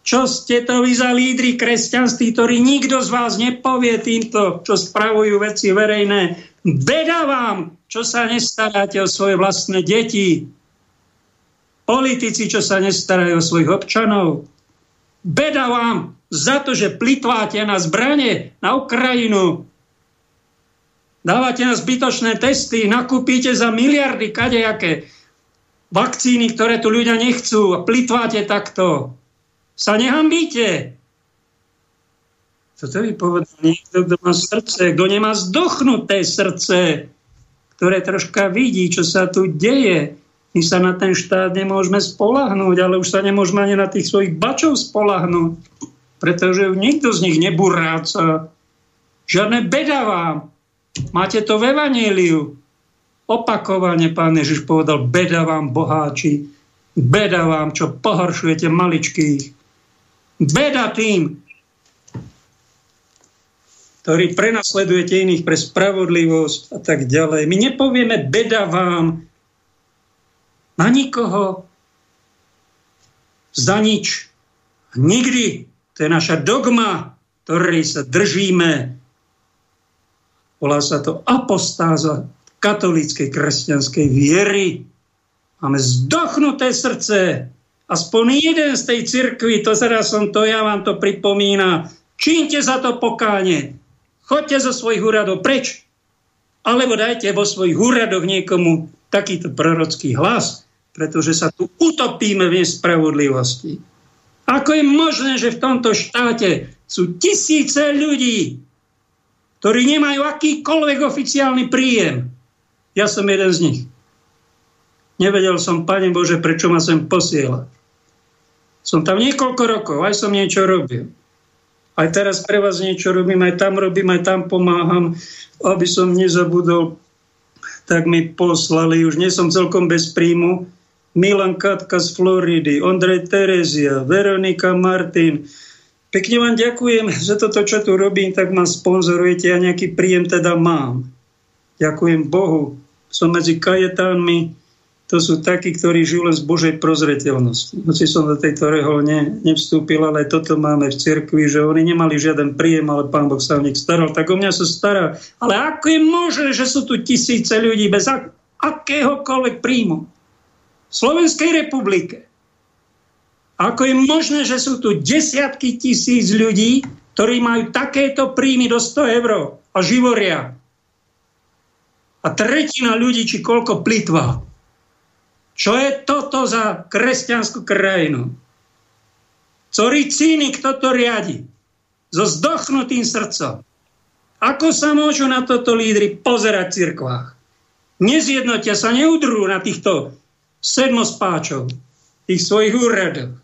Čo ste to vy za lídry kresťanství, ktorí nikto z vás nepovie týmto, čo spravujú veci verejné. Beda vám, čo sa nestaráte o svoje vlastné deti. politici, čo sa nestarajú o svojich občanov. Beda vám za to, že plitváte na zbranie na Ukrajinu. Dávate na zbytočné testy, nakúpite za miliardy kadejaké vakcíny, ktoré tu ľudia nechcú a plitváte takto. Sa nehambíte. Toto by povedal niekto, kto má srdce, kto nemá zdochnuté srdce, ktoré troška vidí, čo sa tu deje. My sa na ten štát nemôžeme spolahnúť, ale už sa nemôžeme ani na tých svojich bačov spolahnúť, pretože nikto z nich neburáca. Žiadne beda vám. Máte to v Evaníliu. Opakovane pán Ježiš povedal, beda vám boháči, beda vám, čo pohoršujete maličkých. Beda tým, ktorý prenasledujete iných pre spravodlivosť a tak ďalej. My nepovieme beda vám na nikoho za nič. Nikdy. To je naša dogma, ktorej sa držíme. Volá sa to apostáza katolíckej kresťanskej viery. Máme zdochnuté srdce. Aspoň jeden z tej cirkvi, to teraz som to, ja vám to pripomína. Čínte za to pokáne. Choďte zo svojich úradov preč. Alebo dajte vo svojich úradoch niekomu takýto prorocký hlas, pretože sa tu utopíme v nespravodlivosti. Ako je možné, že v tomto štáte sú tisíce ľudí, ktorí nemajú akýkoľvek oficiálny príjem. Ja som jeden z nich. Nevedel som, Pane Bože, prečo ma sem posiela. Som tam niekoľko rokov, aj som niečo robil aj teraz pre vás niečo robím, aj tam robím, aj tam pomáham, aby som nezabudol, tak mi poslali, už nie som celkom bez príjmu, Milan Katka z Floridy, Ondrej Terezia, Veronika Martin. Pekne vám ďakujem *laughs* za toto, čo tu robím, tak ma sponzorujete a ja nejaký príjem teda mám. Ďakujem Bohu. Som medzi kajetánmi, to sú takí, ktorí žijú len z Božej prozreteľnosti. Hoci som do tejto rehol ne, nevstúpil, ale toto máme v cirkvi, že oni nemali žiaden príjem, ale Pán Boh sa o nich staral. Tak o mňa sa stará. Ale ako je možné, že sú tu tisíce ľudí bez ak- akéhokoľvek príjmu? V Slovenskej republike. Ako je možné, že sú tu desiatky tisíc ľudí, ktorí majú takéto príjmy do 100 eur a živoria. A tretina ľudí, či koľko plitvá. Čo je toto za kresťanskú krajinu? Ktorý cínik toto riadi? So zdochnutým srdcom. Ako sa môžu na toto lídry pozerať v cirkvách? Nezjednotia sa, neudrú na týchto sedmospáčov, tých svojich úradoch.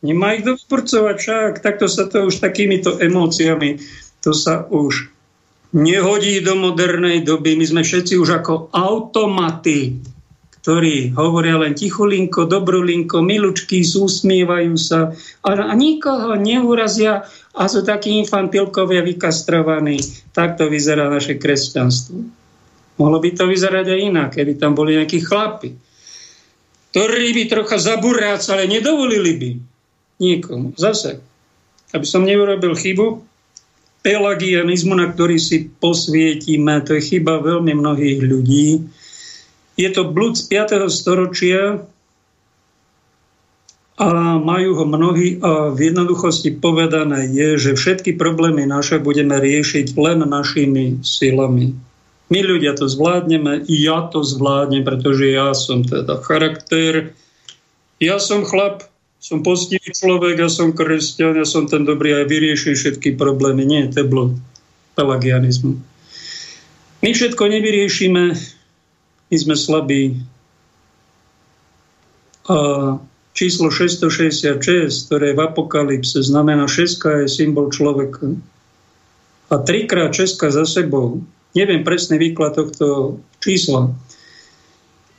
Nemá ich dopurcovať však, takto sa to už takýmito emóciami, to sa už nehodí do modernej doby. My sme všetci už ako automaty ktorí hovoria len tichulinko, dobrulinko, milučky, súsmievajú sa a, a nikoho neurazia a sú takí infantilkovia vykastrovaní. Takto vyzerá naše kresťanstvo. Mohlo by to vyzerať aj inak, keby tam boli nejakí chlapi, ktorí by trocha zaburácali, nedovolili by niekomu. Zase, aby som neurobil chybu, pelagianizmu, na ktorý si posvietime, to je chyba veľmi mnohých ľudí, je to blúd z 5. storočia a majú ho mnohí a v jednoduchosti povedané je, že všetky problémy naše budeme riešiť len našimi silami. My ľudia to zvládneme, ja to zvládnem, pretože ja som teda charakter, ja som chlap, som postivý človek, ja som kresťan, ja som ten dobrý a vyrieším všetky problémy. Nie, to je blúd pelagianizmu. My všetko nevyriešime, my sme slabí. A číslo 666, ktoré v apokalypse znamená šeska je symbol človeka. A trikrát česka za sebou. Neviem presný výklad tohto čísla,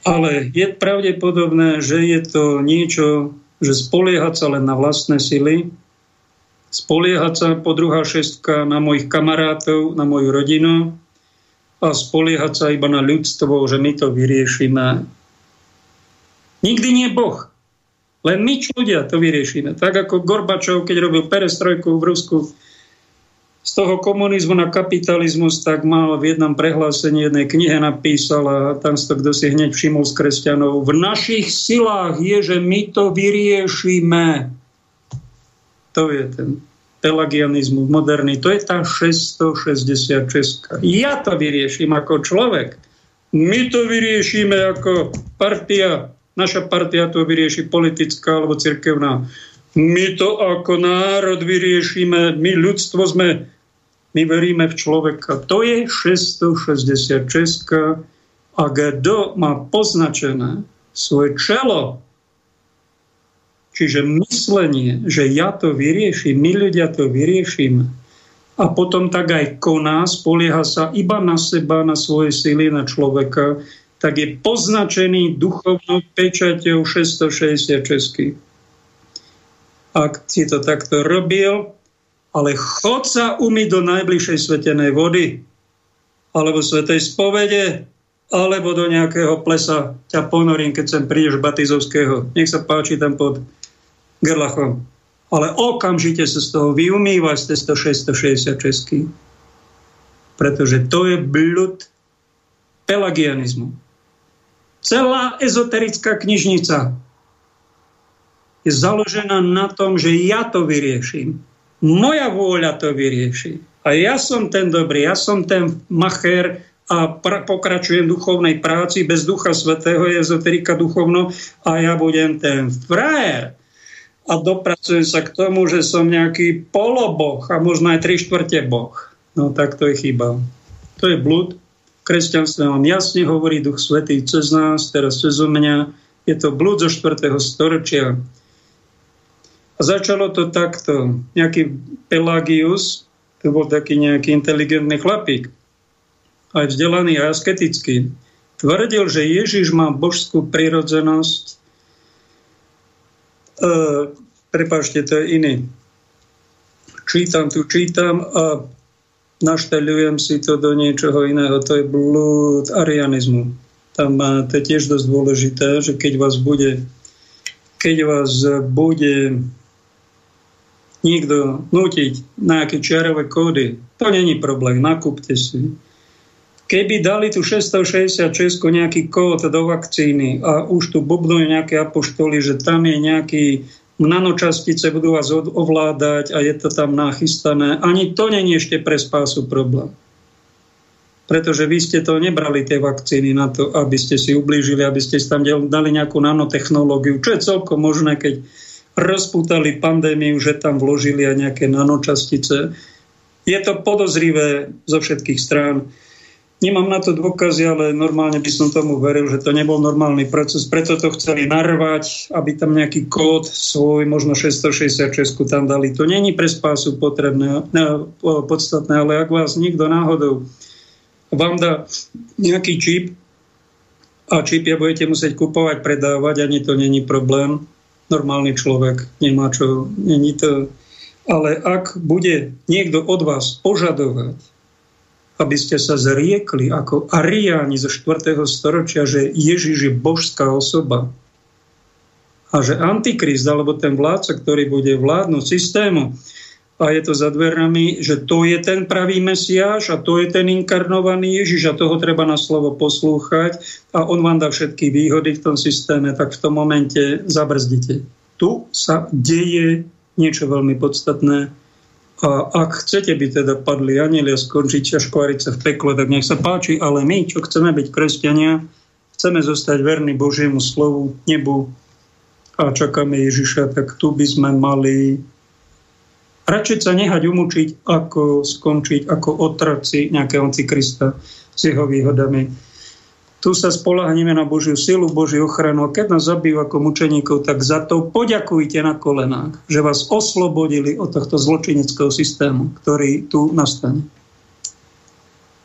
ale je pravdepodobné, že je to niečo, že spoliehať sa len na vlastné sily, spoliehať sa po druhá šestka na mojich kamarátov, na moju rodinu, a spoliehať sa iba na ľudstvo, že my to vyriešime. Nikdy nie Boh. Len my ľudia to vyriešime. Tak ako Gorbačov, keď robil perestrojku v Rusku, z toho komunizmu na kapitalizmus, tak mal v jednom prehlásení jednej knihe napísal a tam si to kto si hneď všimol z kresťanov. V našich silách je, že my to vyriešime. To je ten pelagianizmus moderný. To je tá 666. Ja to vyrieším ako človek. My to vyriešime ako partia. Naša partia to vyrieši politická alebo cirkevná my to ako národ vyriešime, my ľudstvo sme, my veríme v človeka. To je 666. A kto má poznačené svoje čelo, čiže myslenie, že ja to vyrieším, my ľudia to vyriešime, a potom tak aj koná, spolieha sa iba na seba, na svoje sily, na človeka, tak je poznačený duchovnou pečaťou 666 ak si to takto robil, ale chod sa umyť do najbližšej svetenej vody, alebo svetej spovede, alebo do nejakého plesa ťa ponorím, keď sem prídeš Batizovského. Nech sa páči tam pod Gerlachom. Ale okamžite sa z toho vyumýva z 666. Pretože to je blud pelagianizmu. Celá ezoterická knižnica je založená na tom, že ja to vyrieším. Moja vôľa to vyrieši. A ja som ten dobrý, ja som ten macher a pra- pokračujem duchovnej práci bez ducha svetého, je ezoterika duchovno a ja budem ten frajer. A dopracujem sa k tomu, že som nejaký poloboh a možno aj tri štvrte boh. No tak to je chyba. To je blúd. Kresťanstvo vám jasne hovorí Duch Svetý cez nás, teraz cez mňa. Je to blúd zo 4. storočia. A začalo to takto. Nejaký Pelagius, to bol taký nejaký inteligentný chlapík, aj vzdelaný a asketický, tvrdil, že Ježiš má božskú prirodzenosť. E, prepáčte, to je iný. Čítam tu, čítam a našteľujem si to do niečoho iného. To je blúd arianizmu. Tam to je tiež dosť dôležité, že keď vás bude keď vás bude niekto nútiť na nejaké čiarové kódy, to není problém, nakúpte si. Keby dali tu 666 nejaký kód do vakcíny a už tu bubnujú nejaké apoštoly, že tam je nejaký nanočastice budú vás ovládať a je to tam nachystané. Ani to není ešte pre spásu problém. Pretože vy ste to nebrali, tie vakcíny, na to, aby ste si ublížili, aby ste si tam dali nejakú nanotechnológiu, čo je celkom možné, keď rozputali pandémiu, že tam vložili aj nejaké nanočastice. Je to podozrivé zo všetkých strán. Nemám na to dôkazy, ale normálne by som tomu veril, že to nebol normálny proces. Preto to chceli narvať, aby tam nejaký kód svoj, možno 666 tam dali. To není pre spásu potrebné, ne, podstatné, ale ak vás niekto náhodou vám dá nejaký čip a čip ja budete musieť kupovať, predávať, ani to není problém normálny človek nemá čo, není to. Ale ak bude niekto od vás požadovať, aby ste sa zriekli ako Ariáni zo 4. storočia, že Ježiš je božská osoba a že Antikrist, alebo ten vládca, ktorý bude vládnuť systému, a je to za dverami, že to je ten pravý Mesiáš a to je ten inkarnovaný Ježiš a toho treba na slovo poslúchať a on vám dá všetky výhody v tom systéme, tak v tom momente zabrzdite. Tu sa deje niečo veľmi podstatné a ak chcete by teda padli anielia skončiť a škváriť v pekle, tak nech sa páči, ale my, čo chceme byť kresťania, chceme zostať verní Božiemu slovu, nebu a čakáme Ježiša, tak tu by sme mali radšej sa nehať umúčiť, ako skončiť ako otroci nejakého Krista s jeho výhodami. Tu sa spolahneme na Božiu silu, Božiu ochranu. A keď nás zabijú ako mučeníkov, tak za to poďakujte na kolenách, že vás oslobodili od tohto zločineckého systému, ktorý tu nastane.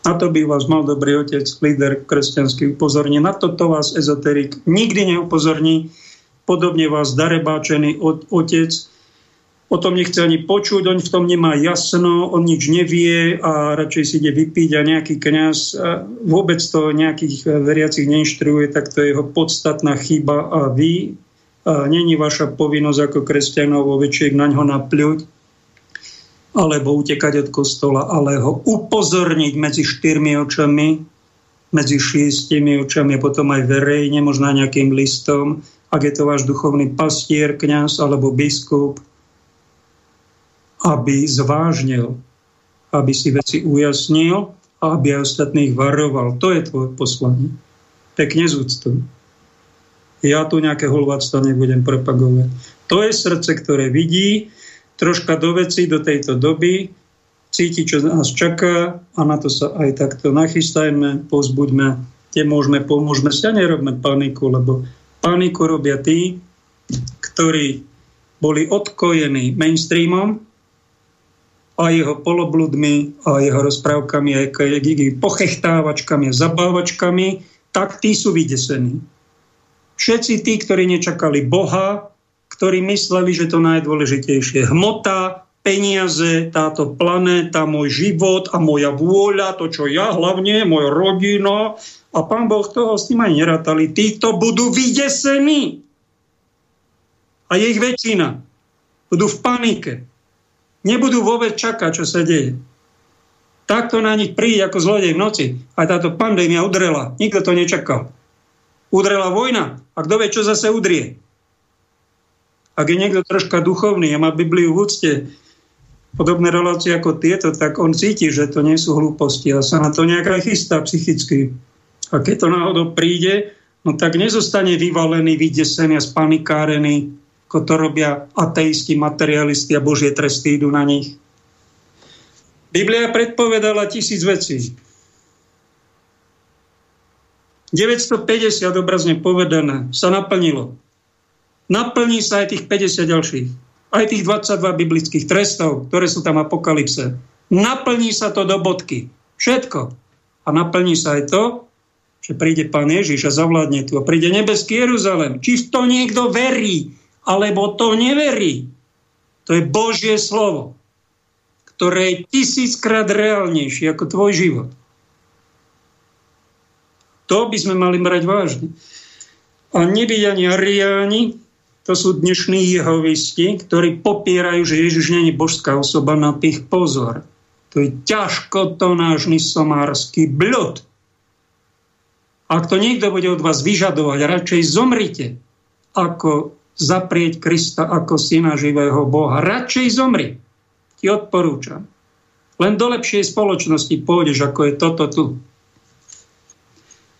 Na to by vás mal dobrý otec, líder kresťanský upozorní. Na toto vás ezoterik nikdy neupozorní. Podobne vás darebáčený otec o tom nechce ani počuť, on v tom nemá jasno, on nič nevie a radšej si ide vypiť a nejaký kňaz vôbec to nejakých veriacich neinštruuje, tak to je jeho podstatná chyba a vy a není vaša povinnosť ako kresťanov vo väčších na ňo napľuť. alebo utekať od kostola, ale ho upozorniť medzi štyrmi očami, medzi šiestimi očami a potom aj verejne, možno nejakým listom, ak je to váš duchovný pastier, kňaz alebo biskup, aby zvážnil, aby si veci ujasnil a aby aj ostatných varoval. To je tvoje poslanie. Pekne z úctu. Ja tu nejaké holváctvo nebudem propagovať. To je srdce, ktoré vidí, troška do veci, do tejto doby, cíti, čo nás čaká a na to sa aj takto nachystajme, pozbuďme, kde môžeme, pomôžeme si nerobme paniku, lebo paniku robia tí, ktorí boli odkojení mainstreamom a jeho polobludmi a jeho rozprávkami a pochechtávačkami a zabávačkami, tak tí sú vydesení. Všetci tí, ktorí nečakali Boha, ktorí mysleli, že to najdôležitejšie hmota, peniaze, táto planéta, môj život a moja vôľa, to, čo ja hlavne, moja rodina. A pán Boh toho s tým aj nerátali. Títo budú vydesení. A je ich väčšina. Budú v panike. Nebudú vôbec čakať, čo sa deje. Takto na nich príde ako zlodej v noci. Aj táto pandémia udrela. Nikto to nečakal. Udrela vojna. A kto vie, čo zase udrie? Ak je niekto troška duchovný a má Bibliu v úcte, podobné relácie ako tieto, tak on cíti, že to nie sú hlúposti a sa na to nejaká chystá psychicky. A keď to náhodou príde, no tak nezostane vyvalený, vydesený a spanikárený, ako to robia ateisti, materialisti a božie tresty idú na nich. Biblia predpovedala tisíc vecí. 950 obrazne povedané sa naplnilo naplní sa aj tých 50 ďalších. Aj tých 22 biblických trestov, ktoré sú tam apokalypse. Naplní sa to do bodky. Všetko. A naplní sa aj to, že príde Pán Ježiš a zavládne tu. A príde nebeský Jeruzalem. Či to niekto verí, alebo to neverí. To je Božie slovo, ktoré je tisíckrát reálnejšie ako tvoj život. To by sme mali brať vážne. A nebyť ani ariáni, to sú dnešní jehovisti, ktorí popierajú, že Ježiš není božská osoba na tých pozor. To je ťažko nášny somársky blud. Ak to niekto bude od vás vyžadovať, radšej zomrite, ako zaprieť Krista ako syna živého Boha. Radšej zomri. Ti odporúčam. Len do lepšej spoločnosti pôjdeš, ako je toto tu.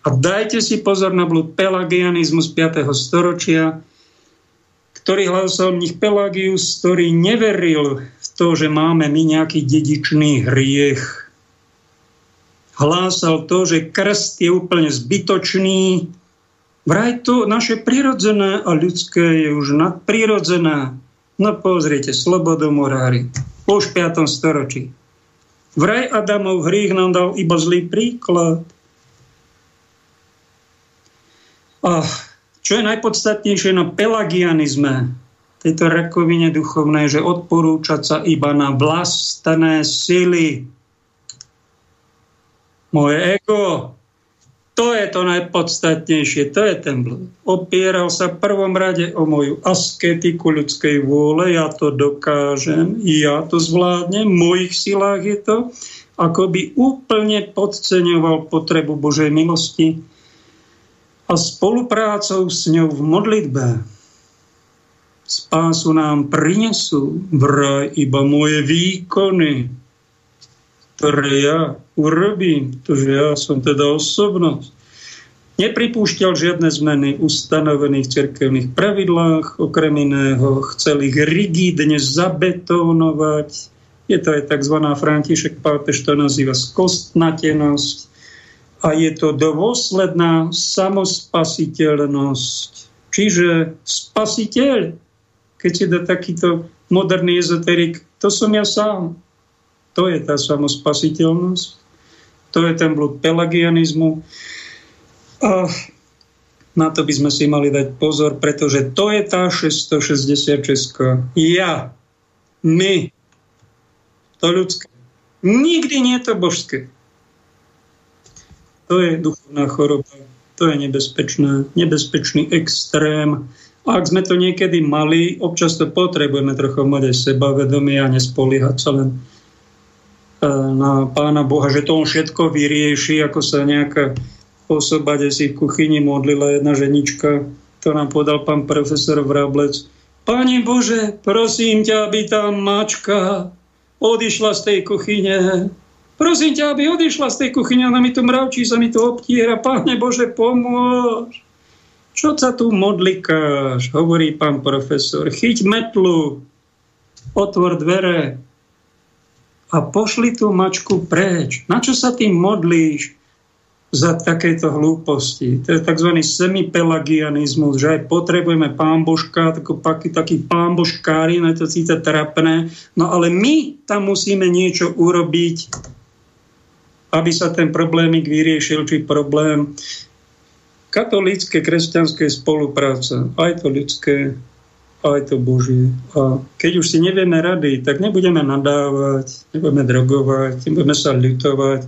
A dajte si pozor na blud pelagianizmus 5. storočia, ktorý hlasoval nich Pelagius, ktorý neveril v to, že máme my nejaký dedičný hriech. Hlásal to, že krst je úplne zbytočný. Vraj to naše prirodzené a ľudské je už nadprirodzené. No pozrite, slobodomorári, už v 5. storočí. Vraj Adamov hriech nám dal iba zlý príklad. A čo je najpodstatnejšie na pelagianizme, tejto rakovine duchovnej, že odporúčať sa iba na vlastné sily. Moje ego, to je to najpodstatnejšie, to je ten blud. Opieral sa v prvom rade o moju asketiku ľudskej vôle, ja to dokážem, ja to zvládnem, v mojich silách je to, ako by úplne podceňoval potrebu Božej milosti, a spoluprácou s ňou v modlitbe spásu nám prinesú vraj iba moje výkony, ktoré ja urobím, pretože ja som teda osobnosť. Nepripúšťal žiadne zmeny ustanovených cerkevných pravidlách, okrem iného chcel ich rigidne zabetónovať. Je to aj tzv. František Pápež to nazýva skostnatenosť a je to dôsledná samospasiteľnosť. Čiže spasiteľ, keď si dá takýto moderný ezoterik, to som ja sám. To je tá samospasiteľnosť. To je ten blud pelagianizmu. A na to by sme si mali dať pozor, pretože to je tá 666. Ja, my, to ľudské. Nikdy nie je to božské. To je duchovná choroba, to je nebezpečné, nebezpečný extrém A ak sme to niekedy mali, občas to potrebujeme trochu mať aj sebavedomie a nespoliehať sa len na Pána Boha, že to on všetko vyrieši, ako sa nejaká osoba, kde si v kuchyni modlila jedna ženička, to nám podal pán profesor Vrablec. Pane Bože, prosím ťa, aby tá mačka odišla z tej kuchyne. Prosím ťa, aby odišla z tej kuchyne, ona mi tu mravčí, sa mi tu obtiera. Pane Bože, pomôž. Čo sa tu modlikáš, hovorí pán profesor. Chyť metlu, otvor dvere a pošli tú mačku preč. Na čo sa tým modlíš? za takéto hlúposti. To je tzv. semipelagianizmus, že aj potrebujeme pámbožka, taký, taký pámbožkári, no je to síce trapné, no ale my tam musíme niečo urobiť, aby sa ten problémik vyriešil, či problém katolícke, kresťanské spolupráce, aj to ľudské, aj to Božie. A keď už si nevieme rady, tak nebudeme nadávať, nebudeme drogovať, nebudeme sa ľutovať,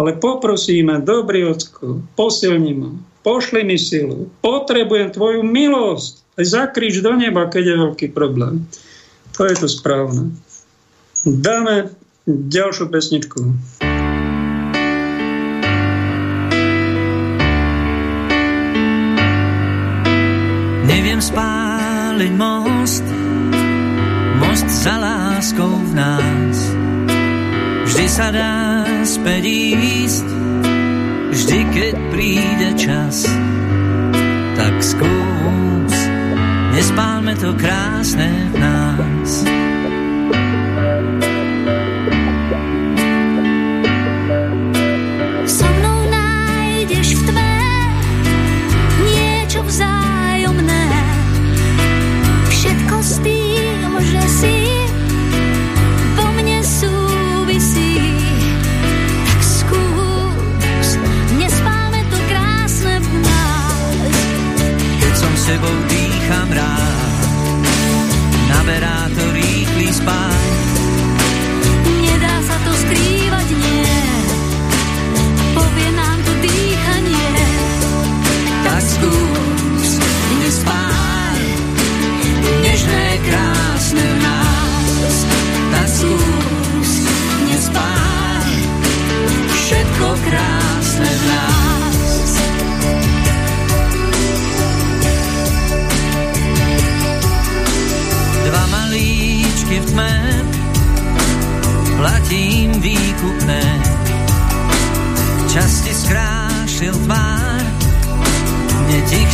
ale poprosíme, dobrý ocko, posilni ma, pošli mi silu, potrebujem tvoju milosť, aj zakrič do neba, keď je veľký problém. To je to správne. Dáme ďalšiu pesničku. Neviem spáliť most, most za láskou v nás. Vždy sa dá späť ísť, vždy keď príde čas, tak skús, nespálme to krásne v nás. tebou dýcham rád. Naberá to rýchly spát.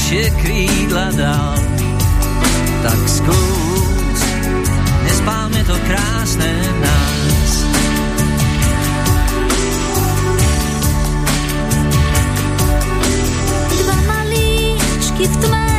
Tichšie krídla dal. Tak skús, nespálme to krásne nás. Dva malíčky v tme,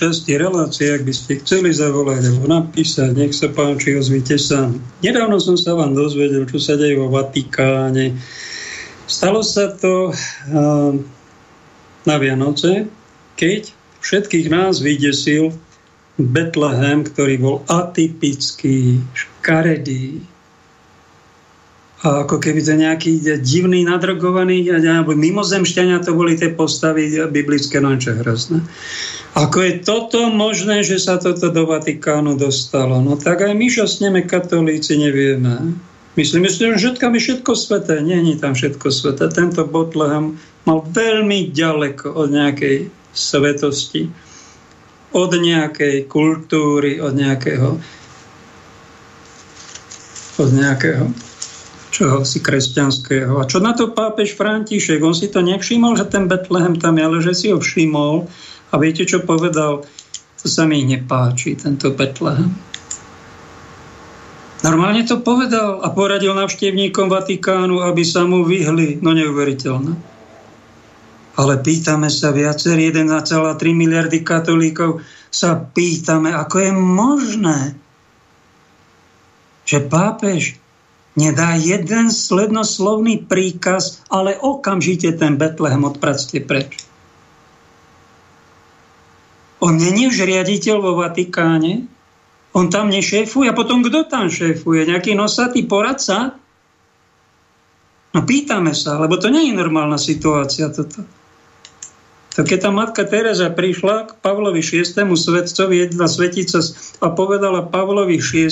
časti relácie, ak by ste chceli zavolať alebo napísať, nech sa páči, ozvite sa. Nedávno som sa vám dozvedel, čo sa deje vo Vatikáne. Stalo sa to na Vianoce, keď všetkých nás vydesil Betlehem, ktorý bol atypický, škaredý, ako keby to nejaký divný, nadrogovaný, alebo mimozemšťania to boli tie postavy biblické, no čo hrozné. Ako je toto možné, že sa toto do Vatikánu dostalo? No tak aj my, čo sneme katolíci, nevieme. Myslíme si, že všetko je všetko sveté. Nie, nie tam všetko sveté. Tento Botlehem mal veľmi ďaleko od nejakej svetosti, od nejakej kultúry, od nejakého od nejakého čoho si kresťanského. A čo na to pápež František? On si to nevšimol, že ten Betlehem tam je, ale že si ho všimol. A viete, čo povedal? To sa mi nepáči, tento Betlehem. Normálne to povedal a poradil navštevníkom Vatikánu, aby sa mu vyhli. No neuveriteľné. Ale pýtame sa viacerí, 1,3 miliardy katolíkov sa pýtame, ako je možné, že pápež nedá jeden slednoslovný príkaz, ale okamžite ten Betlehem odpracte preč. On není už riaditeľ vo Vatikáne, on tam nešéfuje. A potom kto tam šéfuje? Nejaký nosatý poradca? No pýtame sa, lebo to nie je normálna situácia toto. Tak keď tá matka Teresa prišla k Pavlovi VI. svetcovi, jedna svetica a povedala Pavlovi VI.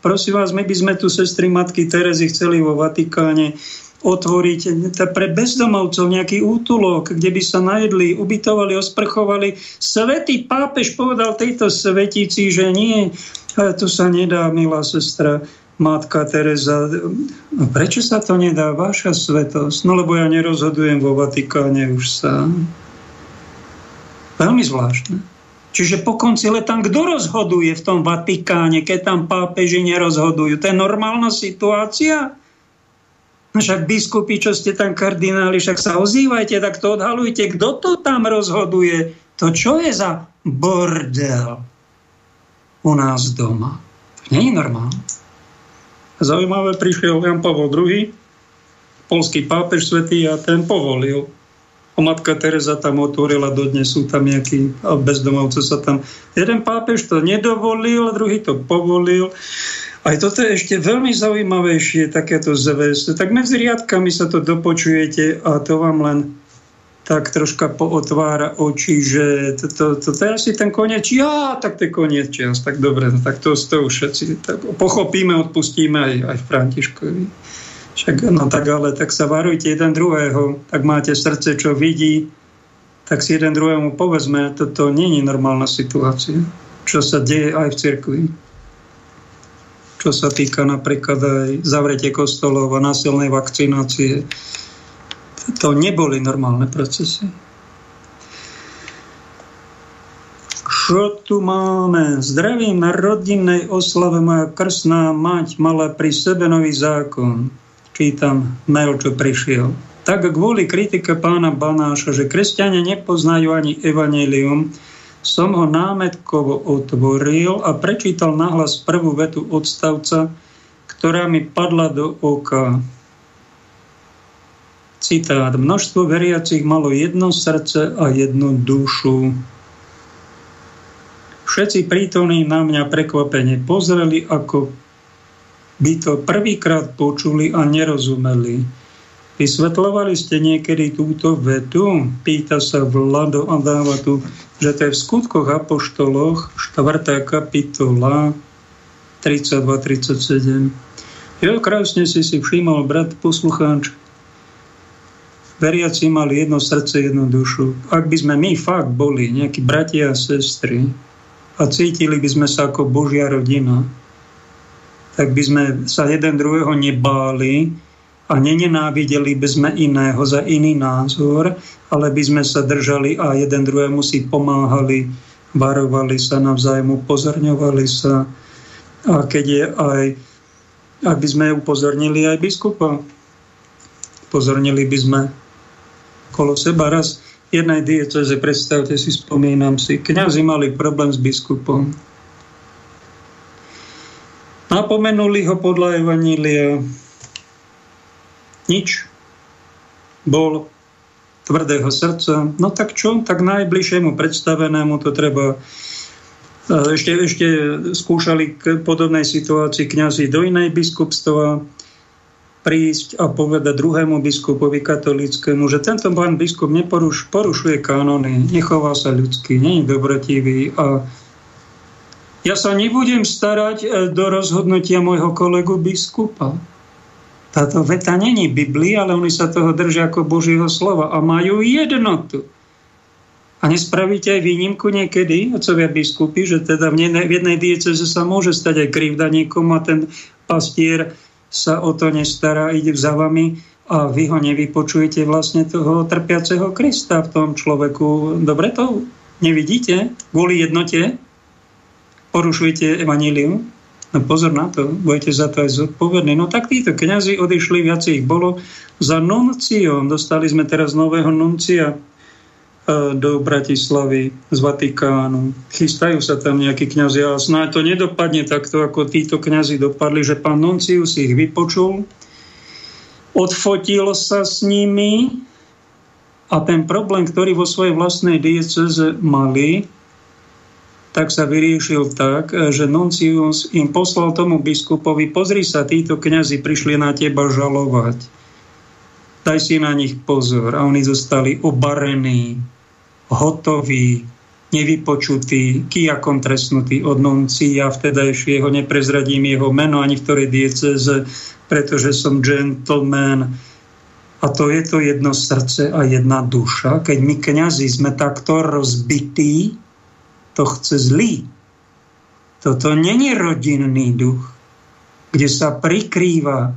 prosím vás, my by sme tu sestry matky Terezy chceli vo Vatikáne otvoriť pre bezdomovcov nejaký útulok, kde by sa najedli, ubytovali, osprchovali. Svetý pápež povedal tejto svetici, že nie, to sa nedá, milá sestra, Matka Teresa. Prečo sa to nedá, vaša svetosť? No lebo ja nerozhodujem vo Vatikáne už sám. Veľmi zvláštne. Čiže po koncile tam kto rozhoduje v tom Vatikáne, keď tam pápeži nerozhodujú? To je normálna situácia? Však biskupy, čo ste tam kardináli, však sa ozývajte, tak to odhalujte. Kto to tam rozhoduje? To čo je za bordel u nás doma? To nie je normálne. Zaujímavé, prišiel Jan Pavel II, polský pápež svetý a ten povolil matka Teresa tam otvorila, dodnes sú tam nejakí bezdomovci sa tam... Jeden pápež to nedovolil, druhý to povolil. Aj toto je ešte veľmi zaujímavejšie, takéto zväz. Tak medzi riadkami sa to dopočujete a to vám len tak troška pootvára oči, že to, to, to, to je asi ten koniec. Ja, tak to je koniec čas. Tak dobre, no, tak to, to už všetci tak pochopíme, odpustíme aj, aj Františkovi. Však, no tak ale tak sa varujte jeden druhého, tak máte srdce, čo vidí, tak si jeden druhému povedzme, toto nie je normálna situácia, čo sa deje aj v cirkvi. Čo sa týka napríklad aj zavretie kostolov a násilnej vakcinácie. To neboli normálne procesy. Čo tu máme? Zdravím na rodinnej oslave moja krsná mať mala pri sebe nový zákon čítam mail, čo prišiel. Tak kvôli kritike pána Banáša, že kresťania nepoznajú ani evanelium, som ho námetkovo otvoril a prečítal nahlas prvú vetu odstavca, ktorá mi padla do oka. Citát. Množstvo veriacich malo jedno srdce a jednu dušu. Všetci prítomní na mňa prekvapene pozreli, ako by to prvýkrát počuli a nerozumeli. Vysvetľovali ste niekedy túto vetu? Pýta sa Vlado a dáva tu, že to je v skutkoch apoštoloch, 4. kapitola, 32-37. Jo, krásne si si všimol, brat poslucháč. Veriaci mali jedno srdce, jednu dušu. Ak by sme my fakt boli nejakí bratia a sestry a cítili by sme sa ako Božia rodina, tak by sme sa jeden druhého nebáli a nenenávideli by sme iného za iný názor, ale by sme sa držali a jeden druhému si pomáhali, varovali sa navzájom, upozorňovali sa. A keď je aj, aby sme upozornili aj biskupa, upozornili by sme kolo seba raz jednej dieceze, predstavte si, spomínam si, kňazi mali problém s biskupom Napomenuli ho podľa Evanília. Nič. Bol tvrdého srdca. No tak čo? Tak najbližšiemu predstavenému to treba Ešte, ešte skúšali k podobnej situácii kňazi do inej biskupstva prísť a povedať druhému biskupovi katolickému, že tento pán biskup neporuš, porušuje kanóny, nechová sa ľudský, nie je dobrotivý a ja sa nebudem starať e, do rozhodnutia môjho kolegu biskupa. Táto veta není Biblii, ale oni sa toho držia ako Božieho slova a majú jednotu. A nespravíte aj výnimku niekedy, otcovia biskupy, že teda v jednej dieceze sa môže stať aj krivda niekomu a ten pastier sa o to nestará, ide za vami a vy ho nevypočujete vlastne toho trpiaceho Krista v tom človeku. Dobre to nevidíte? Kvôli jednote porušujete evanílium? No pozor na to, budete za to aj zodpovední. No tak títo kňazi odišli, viac ich bolo za nunciom. Dostali sme teraz nového nuncia E, do Bratislavy z Vatikánu. Chystajú sa tam nejakí kňazi a snáď to nedopadne takto, ako títo kňazi dopadli, že pán Noncius ich vypočul, odfotil sa s nimi a ten problém, ktorý vo svojej vlastnej dieceze mali, tak sa vyriešil tak, že Noncius im poslal tomu biskupovi, pozri sa, títo kňazi prišli na teba žalovať. Daj si na nich pozor. A oni zostali obarení, hotový, nevypočutý, kijakom trestnutý od nuncia, vtedajšieho neprezradím jeho meno ani v ktorej dieceze, pretože som gentleman. A to je to jedno srdce a jedna duša. Keď my kňazi sme takto rozbití, to chce zlý. Toto není rodinný duch, kde sa prikrýva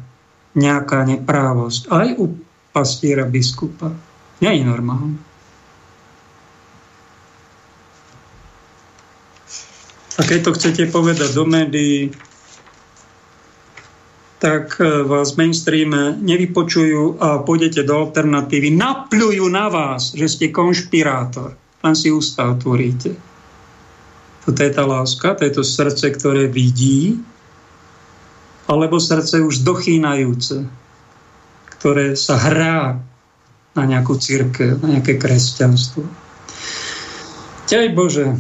nejaká neprávosť. Aj u pastiera biskupa. Nie je normálne. A keď to chcete povedať do médií, tak e, vás mainstreame nevypočujú a pôjdete do alternatívy. Napľujú na vás, že ste konšpirátor. Len si ústa otvoríte. Toto je tá láska, to je to srdce, ktoré vidí, alebo srdce už dochýnajúce, ktoré sa hrá na nejakú církev, na nejaké kresťanstvo. Ťaj Bože,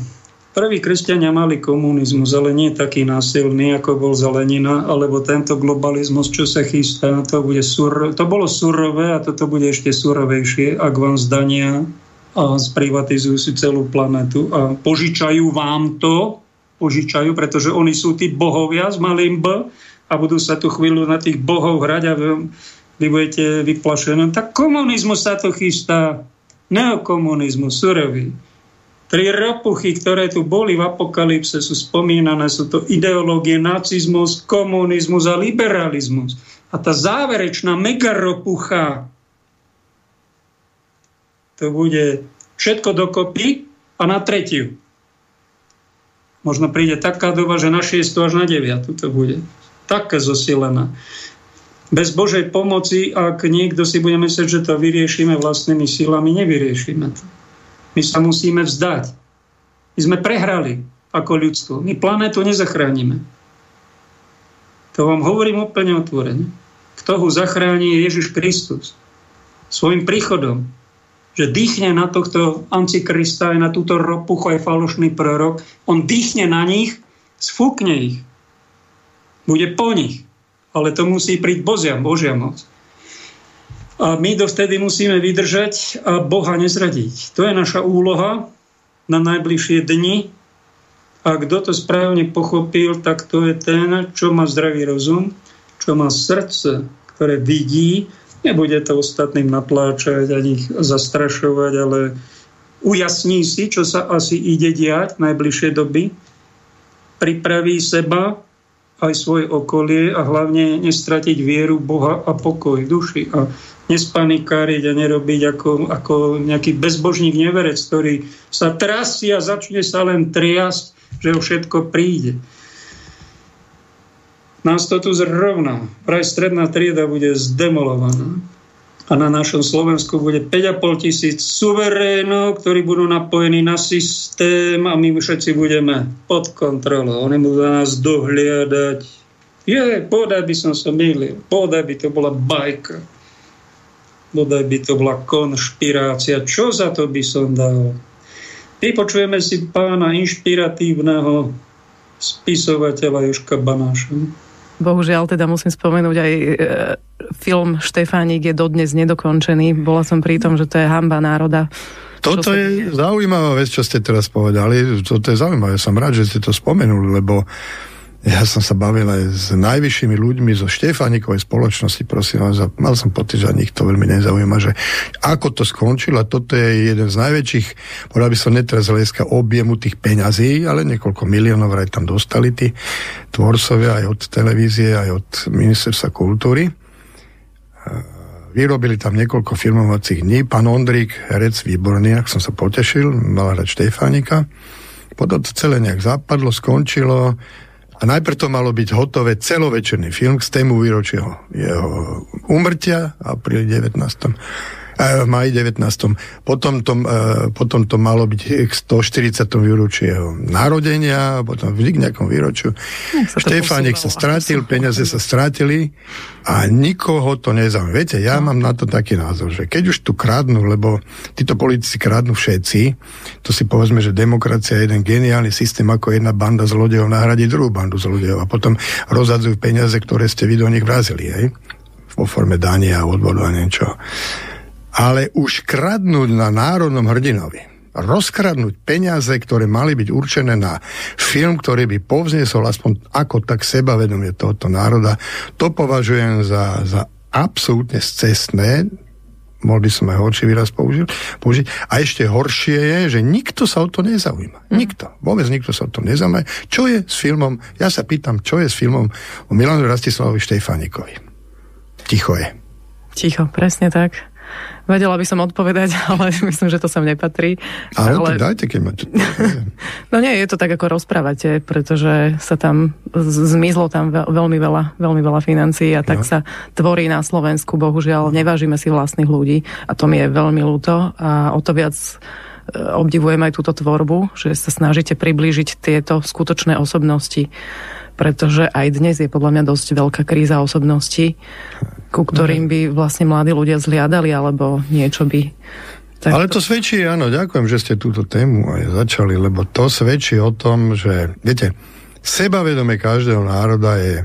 Prví kresťania mali komunizmus, ale nie taký násilný, ako bol za Lenina, alebo tento globalizmus, čo sa chystá, to, bude sur... to bolo surové a toto bude ešte surovejšie, ak vám zdania a sprivatizujú si celú planetu a požičajú vám to, požičajú, pretože oni sú tí bohovia s malým B a budú sa tu chvíľu na tých bohov hrať a vy budete vyplašení. Tak komunizmus sa to chystá, neokomunizmus, surový. Tri ropuchy, ktoré tu boli v apokalypse, sú spomínané, sú to ideológie, nacizmus, komunizmus a liberalizmus. A tá záverečná megaropucha, to bude všetko dokopy a na tretiu. Možno príde taká doba, že na 6 až na 9 to bude. Také zosilená. Bez Božej pomoci, ak niekto si bude myslieť, že to vyriešime vlastnými silami, nevyriešime to. My sa musíme vzdať. My sme prehrali ako ľudstvo. My planétu nezachránime. To vám hovorím úplne otvorene. Kto ho zachráni je Ježiš Kristus. Svojim príchodom. Že dýchne na tohto antikrista aj na túto ropuchu aj falošný prorok. On dýchne na nich, sfúkne ich. Bude po nich. Ale to musí príť Božia, Božia moc. A my dovtedy musíme vydržať a Boha nezradiť. To je naša úloha na najbližšie dni. A kto to správne pochopil, tak to je ten, čo má zdravý rozum, čo má srdce, ktoré vidí, nebude to ostatným natláčať ani ich zastrašovať, ale ujasní si, čo sa asi ide diať v najbližšej doby, pripraví seba aj svoje okolie a hlavne nestratiť vieru Boha a pokoj duši. A nespanikáriť a nerobiť ako, ako nejaký bezbožník neverec, ktorý sa trasie a začne sa len triasť, že o všetko príde. Nás to tu zrovna. Praj stredná trieda bude zdemolovaná. A na našom Slovensku bude 5,5 tisíc suverénov, ktorí budú napojení na systém a my všetci budeme pod kontrolou. Oni budú na nás dohliadať. Je, podaj by som sa mýlil. Podaj by to bola bajka bodaj by to bola konšpirácia. Čo za to by som dal? Vypočujeme si pána inšpiratívneho spisovateľa Joška Banáša. Bohužiaľ teda musím spomenúť aj e, film Štefánik je dodnes nedokončený. Bola som pri tom, že to je hamba národa. Toto je zaujímavá vec, čo ste teraz povedali. Toto je zaujímavé. Som rád, že ste to spomenuli, lebo ja som sa bavil aj s najvyššími ľuďmi zo Štefánikovej spoločnosti, prosím vás, a mal som pocit, že nich to veľmi nezaujíma, že ako to skončilo, a toto je jeden z najväčších, povedal by som netrez hľadiska objemu tých peňazí, ale niekoľko miliónov aj tam dostali tí tvorcovia aj od televízie, aj od ministerstva kultúry. Vyrobili tam niekoľko filmovacích dní. Pán Ondrík, herec výborný, ak som sa potešil, mal hrať Štefánika. Potom to celé nejak zapadlo, skončilo a najprv to malo byť hotové celovečerný film k tému výročia jeho umrtia, apríli 19 v maji 19. Potom to, e, potom to malo byť k 140. výročiu jeho narodenia, potom vždy k nejakom výročiu. Štefánik sa stratil, peniaze sa stratili a nikoho to nezaujíma. Viete, ja mám na to taký názor, že keď už tu kradnú, lebo títo politici kradnú všetci, to si povedzme, že demokracia je jeden geniálny systém, ako jedna banda zlodejov nahradí druhú bandu zlodejov a potom rozhadzujú peniaze, ktoré ste vy do nich vrazili, hej? vo forme dania a odvodu a niečo ale už kradnúť na národnom hrdinovi, rozkradnúť peniaze, ktoré mali byť určené na film, ktorý by povznesol aspoň ako tak sebavedomie tohoto národa, to považujem za, za absolútne scestné, mohol by som aj horší výraz použiť, použiť. A ešte horšie je, že nikto sa o to nezaujíma. Mm. Nikto. Vôbec nikto sa o to nezaujíma. Čo je s filmom, ja sa pýtam, čo je s filmom o Milanu Rastislavovi Štefánikovi. Ticho je. Ticho, presne tak. Vedela by som odpovedať, *laughs* ale myslím, že to sem nepatrí. Ale, ale... dajte, keď máte. *laughs* no nie, je to tak, ako rozprávate, pretože sa tam zmizlo tam veľmi veľa, veľmi veľa financií a tak no. sa tvorí na Slovensku. Bohužiaľ, nevážime si vlastných ľudí a to mi je veľmi ľúto a o to viac e, obdivujem aj túto tvorbu, že sa snažíte priblížiť tieto skutočné osobnosti pretože aj dnes je podľa mňa dosť veľká kríza osobností, ku ktorým by vlastne mladí ľudia zliadali, alebo niečo by... Tak Ale to svedčí, áno, ďakujem, že ste túto tému aj začali, lebo to svedčí o tom, že, viete, sebavedome každého národa je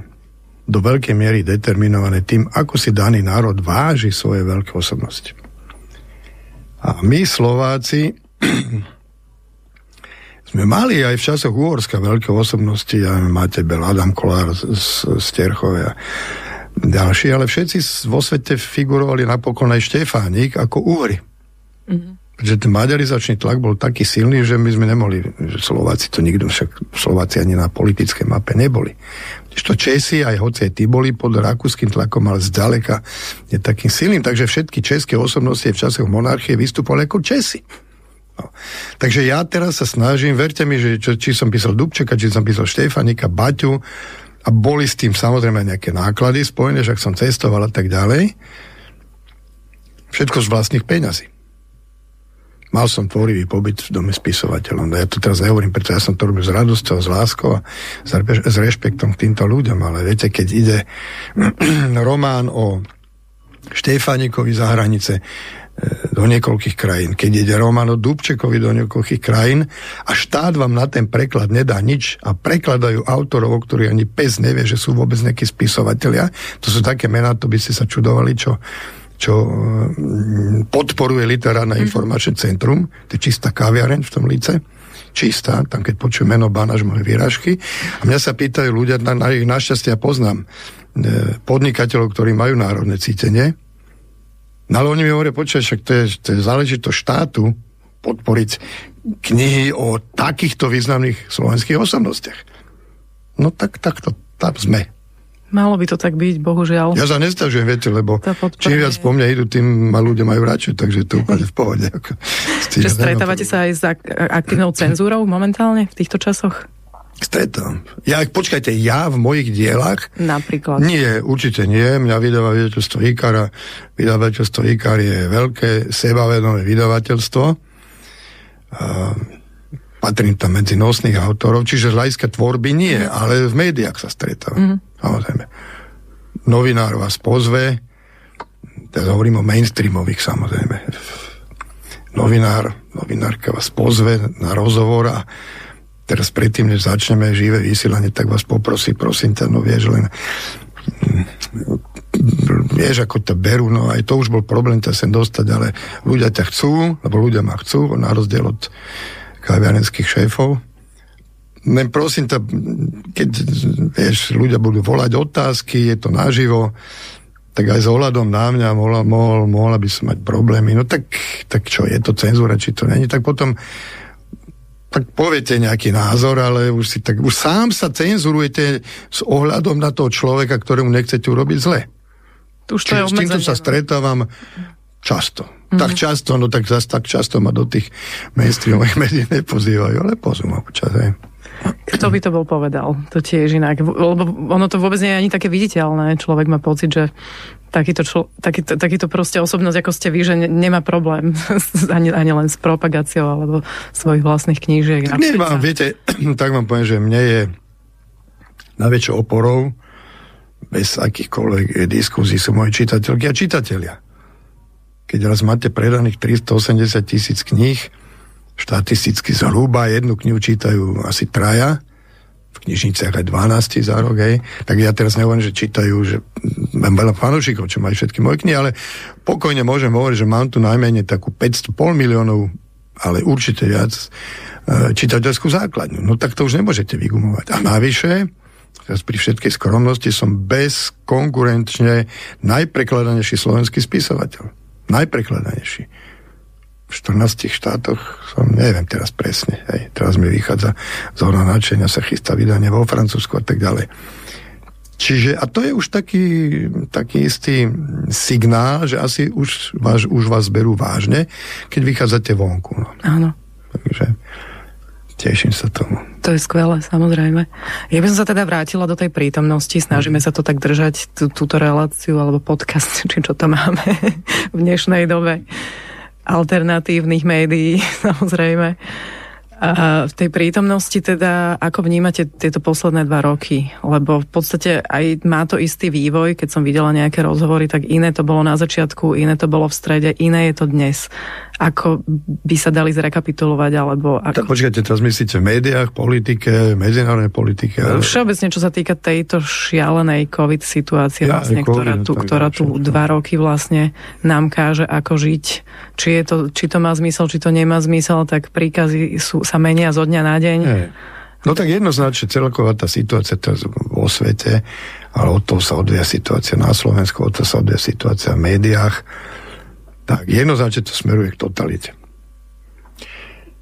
do veľkej miery determinované tým, ako si daný národ váži svoje veľké osobnosti. A my, Slováci, *clears throat* sme mali aj v časoch Uhorska veľké osobnosti, ja máte Bel, Adam Kolár z, z Terchovia, ďalší, ale všetci vo svete figurovali napokon aj Štefánik ako Uhry. Mm-hmm. Že ten maďarizačný tlak bol taký silný, že my sme nemohli, že Slováci to nikto, však Slováci ani na politickej mape neboli. To Česi, aj hoci aj tí boli pod rakúskym tlakom, ale zďaleka je takým silným, takže všetky české osobnosti v časoch monarchie vystupovali ako Česi. Takže ja teraz sa snažím, verte mi, že čo, či som písal Dubčeka, či som písal Štefanika, Baťu, a boli s tým samozrejme nejaké náklady spojené, ak som cestoval a tak ďalej. Všetko z vlastných peňazí. Mal som tvorivý pobyt v dome spisovateľov. No ja to teraz nehovorím, pretože ja som to robil s radosťou, s láskou a s rešpektom k týmto ľuďom. Ale viete, keď ide *clears throat* román o Štefánikovi za hranice, do niekoľkých krajín. Keď ide Romano Dubčekovi do niekoľkých krajín a štát vám na ten preklad nedá nič a prekladajú autorov, ktorí ani pes nevie, že sú vôbec nejakí spisovatelia. To sú také mená, to by ste sa čudovali, čo, čo mm, podporuje literárne mm. informačné centrum. To je čistá kaviareň v tom lice čistá, tam keď počujem meno Banaž moje výražky. A mňa sa pýtajú ľudia, na, na ich našťastie ja poznám e, podnikateľov, ktorí majú národné cítenie, No ale oni mi hovoria, počkaj, však to je, to je záležitosť štátu podporiť knihy o takýchto významných slovenských osobnostiach. No tak, tak to, tam sme. Malo by to tak byť, bohužiaľ. Ja sa nestažujem, viete, lebo čím viac po mne idú, tým ma ľudia majú radšej, takže to úplne v pohode. *laughs* Že stretávate sa aj s aktívnou cenzúrou momentálne v týchto časoch? Stretám. Ja, počkajte, ja v mojich dielach... Napríklad. Nie, určite nie. Mňa vydáva vydavateľstvo Ikara. Vydavateľstvo Ikar je veľké, sebavedomé vydavateľstvo. Uh, patrím tam medzi nosných autorov, čiže z hľadiska tvorby nie, mm. ale v médiách sa stretávam. Mm. Samozrejme. Novinár vás pozve, teraz hovorím o mainstreamových samozrejme, novinár, novinárka vás pozve na rozhovor a teraz predtým, než začneme živé vysielanie, tak vás poprosí, prosím ťa, no vieš, len mm, vieš, ako to berú, no aj to už bol problém ťa sem dostať, ale ľudia ťa chcú, lebo ľudia ma chcú, na rozdiel od kaviarenských šéfov. Len prosím ťa, keď vieš, ľudia budú volať otázky, je to naživo, tak aj s ohľadom na mňa mohla, mohol, mohla by som mať problémy. No tak, tak čo, je to cenzúra, či to není? Tak potom tak poviete nejaký názor, ale už, si tak, už sám sa cenzurujete s ohľadom na toho človeka, ktorému nechcete urobiť zle. Už to je s týmto sa no. stretávam často. Mm-hmm. Tak často, no tak zase tak často ma do tých mainstreamových *laughs* médií nepozývajú, ale pozú ma počas, hej. Kto by to bol povedal? To tiež inak. Lebo ono to vôbec nie je ani také viditeľné. Človek má pocit, že takýto, člo, takýto, takýto proste osobnosť, ako ste vy, že nemá problém *laughs* ani, ani len s propagáciou alebo svojich vlastných knížiek. Tak nemám, viete, *clears throat* tak vám poviem, že mne je najväčšou oporou bez akýchkoľvek diskuzí sú moje čitateľky a čitatelia. Keď raz máte predaných 380 tisíc kníh, štatisticky zhruba jednu knihu čítajú asi traja, v knižniciach aj 12 za rok, hej. Tak ja teraz nehovorím, že čítajú, že mám veľa fanúšikov, čo majú všetky moje knihy, ale pokojne môžem hovoriť, že mám tu najmenej takú 500, pol miliónov, ale určite viac, e, čitateľskú základňu. No tak to už nemôžete vygumovať. A navyše, teraz pri všetkej skromnosti som bezkonkurenčne najprekladanejší slovenský spisovateľ. Najprekladanejší v 14 štátoch som, neviem teraz presne, hej, teraz mi vychádza z horná nadšenia, sa chystá vydanie vo Francúzsku a tak ďalej. Čiže, a to je už taký, taký istý signál, že asi už vás, už vás berú vážne, keď vychádzate vonku. No. Áno. Takže teším sa tomu. To je skvelé, samozrejme. Ja by som sa teda vrátila do tej prítomnosti, snažíme sa to tak držať, tú, túto reláciu alebo podcast, *laughs* či čo to máme v dnešnej dobe alternatívnych médií, *laughs* samozrejme. A v tej prítomnosti teda, ako vnímate tieto posledné dva roky? Lebo v podstate aj má to istý vývoj, keď som videla nejaké rozhovory, tak iné to bolo na začiatku, iné to bolo v strede, iné je to dnes ako by sa dali zrekapitulovať, alebo... Ako... Tak počkajte, teraz myslíte v médiách, politike, medzinárodnej politike? Ale... Všeobecne, čo sa týka tejto šialenej COVID situácie, ja, vlastne, COVID, ktorá tu, ktorá tu dva roky vlastne nám káže, ako žiť. Či, je to, či to má zmysel, či to nemá zmysel, tak príkazy sú, sa menia zo dňa na deň. Nie. No tak jednoznačne celková tá situácia teraz vo svete, ale od toho sa odvia situácia na Slovensku, od toho sa odvia situácia v médiách tak jednoznačne to smeruje k totalite.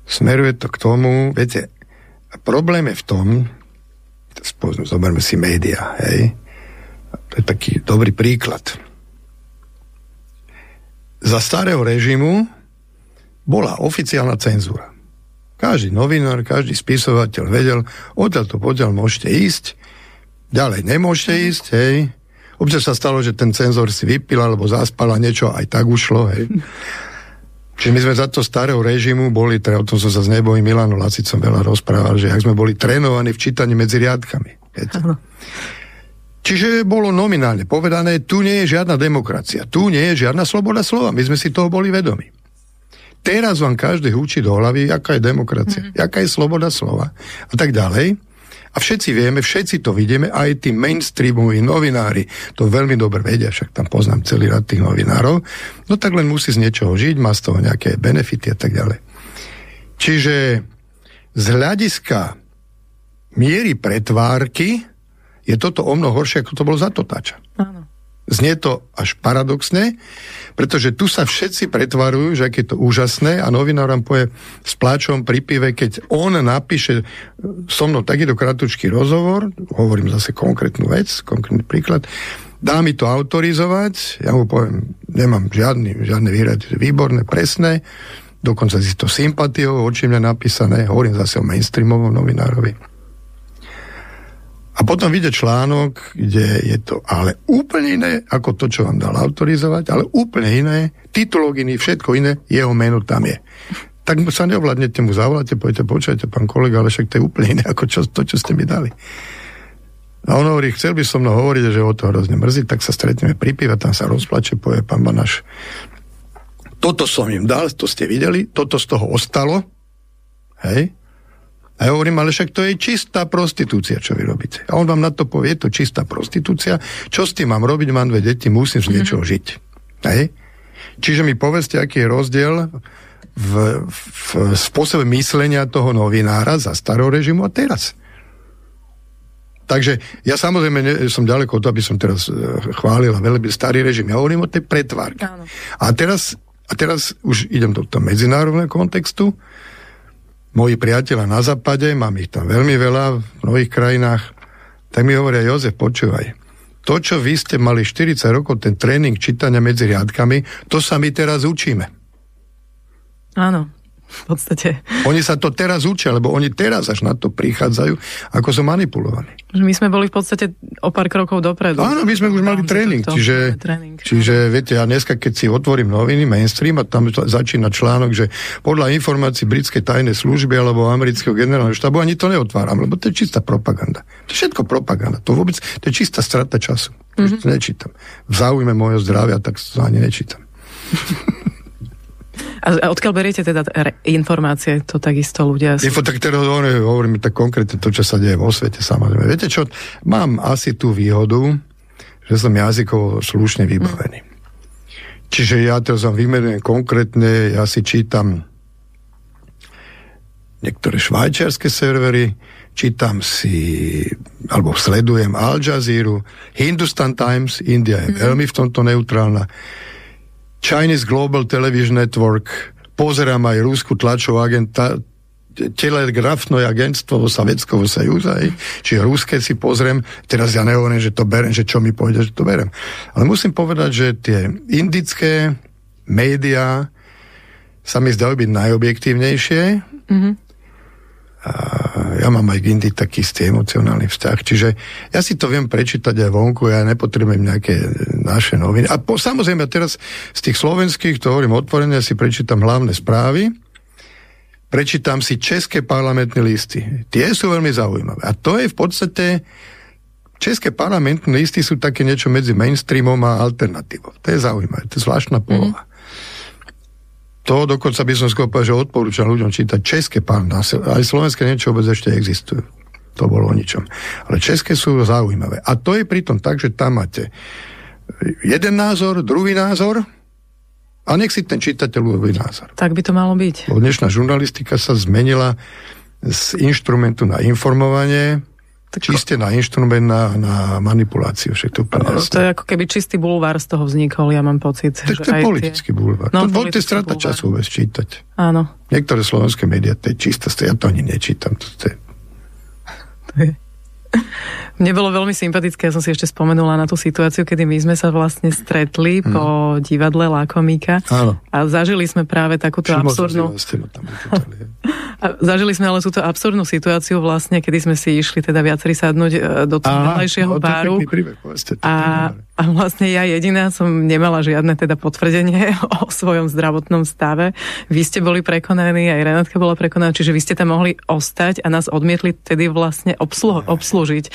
Smeruje to k tomu, viete, problém je v tom, zoberme si média, hej, to je taký dobrý príklad. Za starého režimu bola oficiálna cenzúra. Každý novinár, každý spisovateľ vedel, odtiaľ to poďal môžete ísť, ďalej nemôžete ísť, hej, Občas sa stalo, že ten cenzor si vypil alebo zaspal a niečo aj tak ušlo. Hej. Čiže my sme za to starého režimu boli, teda o tom som sa z nebojím Milano Lacicom veľa rozprával, že ak sme boli trénovaní v čítaní medzi riadkami. Čiže bolo nominálne povedané, tu nie je žiadna demokracia, tu nie je žiadna sloboda slova. My sme si toho boli vedomi. Teraz vám každý húči do hlavy, aká je demokracia, mm-hmm. aká je sloboda slova a tak ďalej. A všetci vieme, všetci to vidíme, aj tí mainstreamoví novinári to veľmi dobre vedia, však tam poznám celý rad tých novinárov, no tak len musí z niečoho žiť, má z toho nejaké benefity a tak ďalej. Čiže z hľadiska miery pretvárky je toto o mnoho horšie, ako to bolo za totáča. Áno. Znie to až paradoxne, pretože tu sa všetci pretvarujú, že aké je to úžasné a novinár vám povie s pláčom pri pive, keď on napíše so mnou takýto kratučký rozhovor, hovorím zase konkrétnu vec, konkrétny príklad, dá mi to autorizovať, ja mu poviem, nemám žiadny, žiadne výrady, výborné, presné, dokonca si to sympatiou, oči mňa napísané, hovorím zase o mainstreamovom novinárovi a potom vyjde článok, kde je to ale úplne iné, ako to, čo vám dal autorizovať, ale úplne iné, titulok iný, všetko iné, jeho meno tam je. Tak sa neovládnete, mu zavoláte, poviete, počujete, pán kolega, ale však to je úplne iné, ako čo, to, čo ste mi dali. A on hovorí, chcel by som mnou hovoriť, že o to hrozne mrzí, tak sa stretneme pri pive, tam sa rozplače, povie pán Banaš, Toto som im dal, to ste videli, toto z toho ostalo. Hej? A ja hovorím, ale však to je čistá prostitúcia, čo vy robíte. A on vám na to povie, je to čistá prostitúcia. Čo s tým mám robiť? Mám dve deti, musím z niečoho mm-hmm. žiť. Hej? Čiže mi povedzte, aký je rozdiel v, v spôsobe myslenia toho novinára za starého režimu a teraz. Takže ja samozrejme ne, som ďaleko od toho, aby som teraz uh, chválil a veľmi starý režim. Ja hovorím o tej pretvárke. A teraz, a teraz už idem do toho medzinárodného kontextu moji priateľa na západe, mám ich tam veľmi veľa v mnohých krajinách, tak mi hovoria, Jozef, počúvaj, to, čo vy ste mali 40 rokov, ten tréning čítania medzi riadkami, to sa my teraz učíme. Áno v podstate. Oni sa to teraz učia, lebo oni teraz až na to prichádzajú, ako sú manipulovaní. My sme boli v podstate o pár krokov dopredu. Áno, my sme už mali tréning, to, čiže, tréning. čiže viete, ja dneska, keď si otvorím noviny, mainstream, a tam začína článok, že podľa informácií britskej tajnej služby alebo amerického generálneho štábu, ani to neotváram, lebo to je čistá propaganda. To je všetko propaganda. To vôbec, to je čistá strata času. Mm-hmm. To nečítam. V záujme môjho zdravia, tak to ani nečítam. *laughs* A odkiaľ beriete teda informácie, to takisto ľudia... Info, tak teraz hovorím, hovorím tak konkrétne to, čo sa deje vo svete, samozrejme. Viete čo, mám asi tú výhodu, že som jazykovo slušne vybavený. Mm. Čiže ja teraz vám vymenujem konkrétne, ja si čítam niektoré švajčiarske servery, čítam si, alebo sledujem Al Jazeera, Hindustan Times, India je mm. veľmi v tomto neutrálna, Chinese Global Television Network, pozerám aj rúsku tlačovú agenta, telegrafné agentstvo vo Sovietskom Sajúze, čiže rúske si pozriem, teraz ja nehovorím, že to berem, že čo mi pôjde, že to berem. Ale musím povedať, že tie indické médiá sa mi zdajú byť najobjektívnejšie. Mm-hmm. Ja mám aj k Indii taký istý emocionálny vzťah, čiže ja si to viem prečítať aj vonku, ja nepotrebujem nejaké naše noviny. A po, samozrejme teraz z tých slovenských, to hovorím otvorene, si prečítam hlavné správy, prečítam si české parlamentné listy. Tie sú veľmi zaujímavé. A to je v podstate České parlamentné listy sú také niečo medzi mainstreamom a alternatívou. To je zaujímavé, to je zvláštna poloha. Mm-hmm to dokonca by som skôr že odporúčam ľuďom čítať české pánda. Aj slovenské niečo vôbec ešte existujú. To bolo o ničom. Ale české sú zaujímavé. A to je pritom tak, že tam máte jeden názor, druhý názor a nech si ten čitateľ urobí názor. Tak by to malo byť. Lebo dnešná žurnalistika sa zmenila z inštrumentu na informovanie tak čiste na inštrument, na, na manipuláciu. Však to, no, to je ako keby čistý bulvár z toho vznikol, ja mám pocit. Tak to je politický tie... bulvár. No, to, to je strata bulvár. času vôbec čítať. Áno. Niektoré slovenské médiá, to je čistá, ja to ani nečítam. To, to je... to je... Mne bolo veľmi sympatické, ja som si ešte spomenula na tú situáciu, kedy my sme sa vlastne stretli hmm. po divadle Lákomíka Áno. a zažili sme práve takúto Všimol absurdnú... a zažili sme ale túto absurdnú situáciu vlastne, kedy sme si išli teda viacerí sadnúť e, do toho vedľajšieho páru. Príbeh, povedzte, a, a vlastne ja jediná som nemala žiadne teda potvrdenie *laughs* o svojom zdravotnom stave. Vy ste boli prekonaní, aj Renátka bola prekonaná, čiže vy ste tam mohli ostať a nás odmietli tedy vlastne obslu- obslúžiť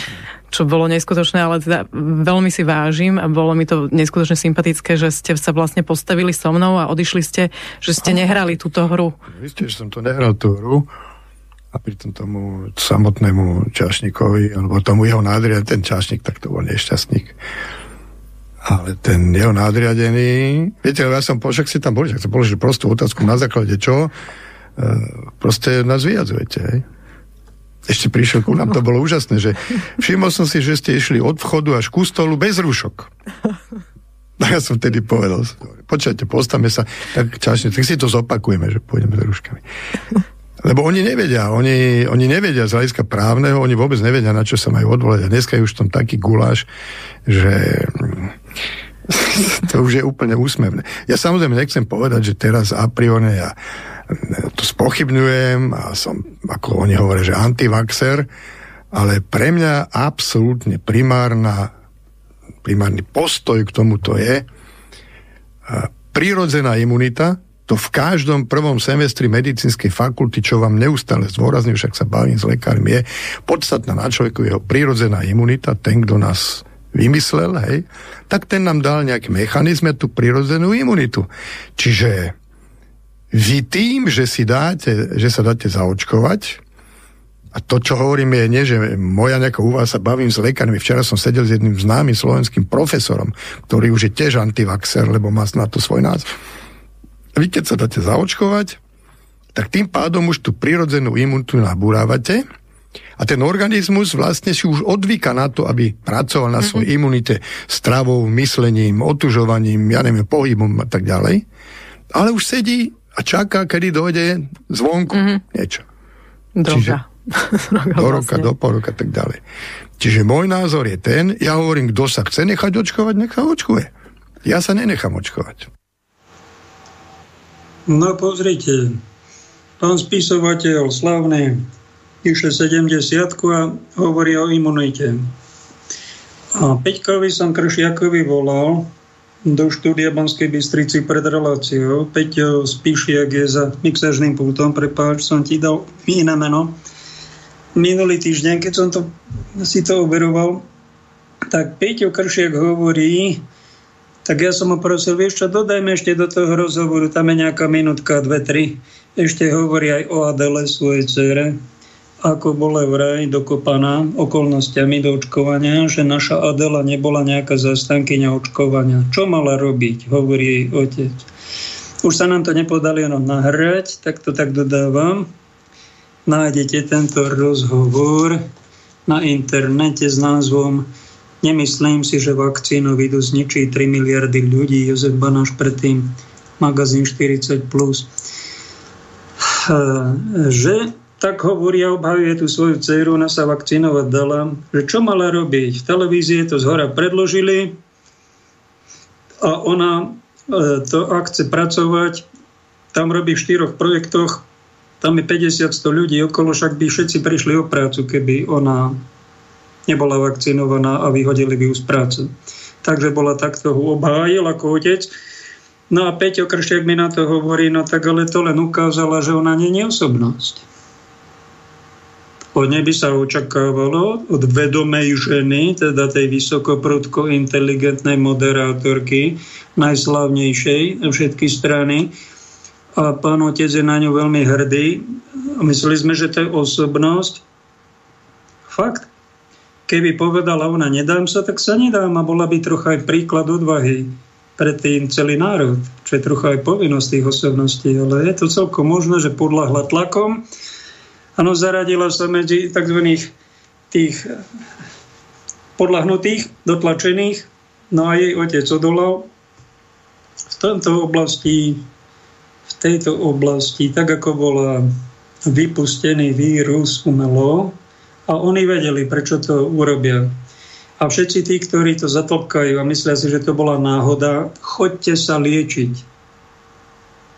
čo bolo neskutočné, ale teda veľmi si vážim a bolo mi to neskutočne sympatické, že ste sa vlastne postavili so mnou a odišli ste, že ste nehrali túto hru. Vy ste, že som to nehral tú hru a pritom tomu samotnému čašnikovi, alebo tomu jeho nádriadený, ten čašník, tak to bol nešťastník. Ale ten jeho nadriadený, viete, ja som, však si tam boli, však som položil prostú otázku, na základe čo, e, proste nás vyjadzujete, hej? Ešte prišiel ku nám, to bolo úžasné, že všimol som si, že ste išli od vchodu až ku stolu bez rúšok. A ja som vtedy povedal, počkajte, postavme sa, tak časne, tak si to zopakujeme, že pôjdeme s rúškami. Lebo oni nevedia, oni, oni nevedia z hľadiska právneho, oni vôbec nevedia, na čo sa majú odvolať. A dneska je už tam taký guláš, že *laughs* to už je úplne úsmevné. Ja samozrejme nechcem povedať, že teraz a priori ja to spochybňujem a som, ako oni hovoria, že antivaxer, ale pre mňa absolútne primárna, primárny postoj k tomuto je prírodzená imunita, to v každom prvom semestri medicínskej fakulty, čo vám neustále zdôrazňujem, však sa bavím s lekármi, je podstatná na človeku jeho prírodzená imunita, ten, kto nás vymyslel, hej, tak ten nám dal nejaký mechanizme, tú prirodzenú imunitu. Čiže vy tým, že si dáte, že sa dáte zaočkovať, a to, čo hovorím, je nie, že moja nejaká úvaha sa bavím s lekármi. Včera som sedel s jedným známym slovenským profesorom, ktorý už je tiež antivaxer, lebo má na to svoj názor. Vy keď sa dáte zaočkovať, tak tým pádom už tú prirodzenú imunitu nabúrávate a ten organizmus vlastne si už odvíka na to, aby pracoval na svojej mm-hmm. imunite stravou, myslením, otužovaním, ja neviem, pohybom a tak ďalej. Ale už sedí a čaká, kedy dojde zvonku mm-hmm. niečo. Droga. Čiže, *laughs* do roka, vlastne. do pol roka, tak ďalej. Čiže môj názor je ten, ja hovorím, kto sa chce nechať očkovať, nech sa očkuje. Ja sa nenechám očkovať. No pozrite, pán spisovateľ slavný píše 70 a hovorí o imunite. A Peťkovi som Kršiakovi volal, do štúdia Banskej Bystrici pred reláciou. Peťo Spíšiak je za mixažným pultom, prepáč, som ti dal iné meno. Minulý týždeň, keď som to, si to overoval, tak Peťo Kršiak hovorí, tak ja som ho prosil, vieš čo, dodajme ešte do toho rozhovoru, tam je nejaká minútka, dve, tri. Ešte hovorí aj o Adele, svojej cere ako bola vraj dokopaná okolnostiami do očkovania, že naša Adela nebola nejaká zastankyňa očkovania. Čo mala robiť, hovorí jej otec. Už sa nám to nepodali jenom nahrať, tak to tak dodávam. Nájdete tento rozhovor na internete s názvom Nemyslím si, že vakcínu vidú zničí 3 miliardy ľudí. Jozef Banáš predtým, magazín 40+. Plus. Že tak hovorí a obhajuje tú svoju dceru, ona sa vakcinovať dala, že čo mala robiť. V televízii to zhora predložili a ona e, to, ak chce pracovať, tam robí v štyroch projektoch, tam je 50-100 ľudí okolo, však by všetci prišli o prácu, keby ona nebola vakcinovaná a vyhodili by ju z práce. Takže bola takto obhájil ako otec. No a Peťo Kršiak mi na to hovorí, no tak ale to len ukázala, že ona nie je osobnosť. Od nej by sa očakávalo od vedomej ženy, teda tej vysokoprudko inteligentnej moderátorky, najslavnejšej všetky strany. A pán otec je na ňu veľmi hrdý. Mysleli sme, že to je osobnosť. Fakt. Keby povedala ona, nedám sa, tak sa nedám. A bola by trocha aj príklad odvahy pre tým celý národ, čo je trocha aj povinnosť tých osobností. Ale je to celkom možné, že podľahla tlakom Áno, zaradila sa medzi tzv. tých podľahnutých, dotlačených, no a jej otec odolal. V tomto oblasti, v tejto oblasti, tak ako bola vypustený vírus umelo, a oni vedeli, prečo to urobia. A všetci tí, ktorí to zatlpkajú a myslia si, že to bola náhoda, choďte sa liečiť.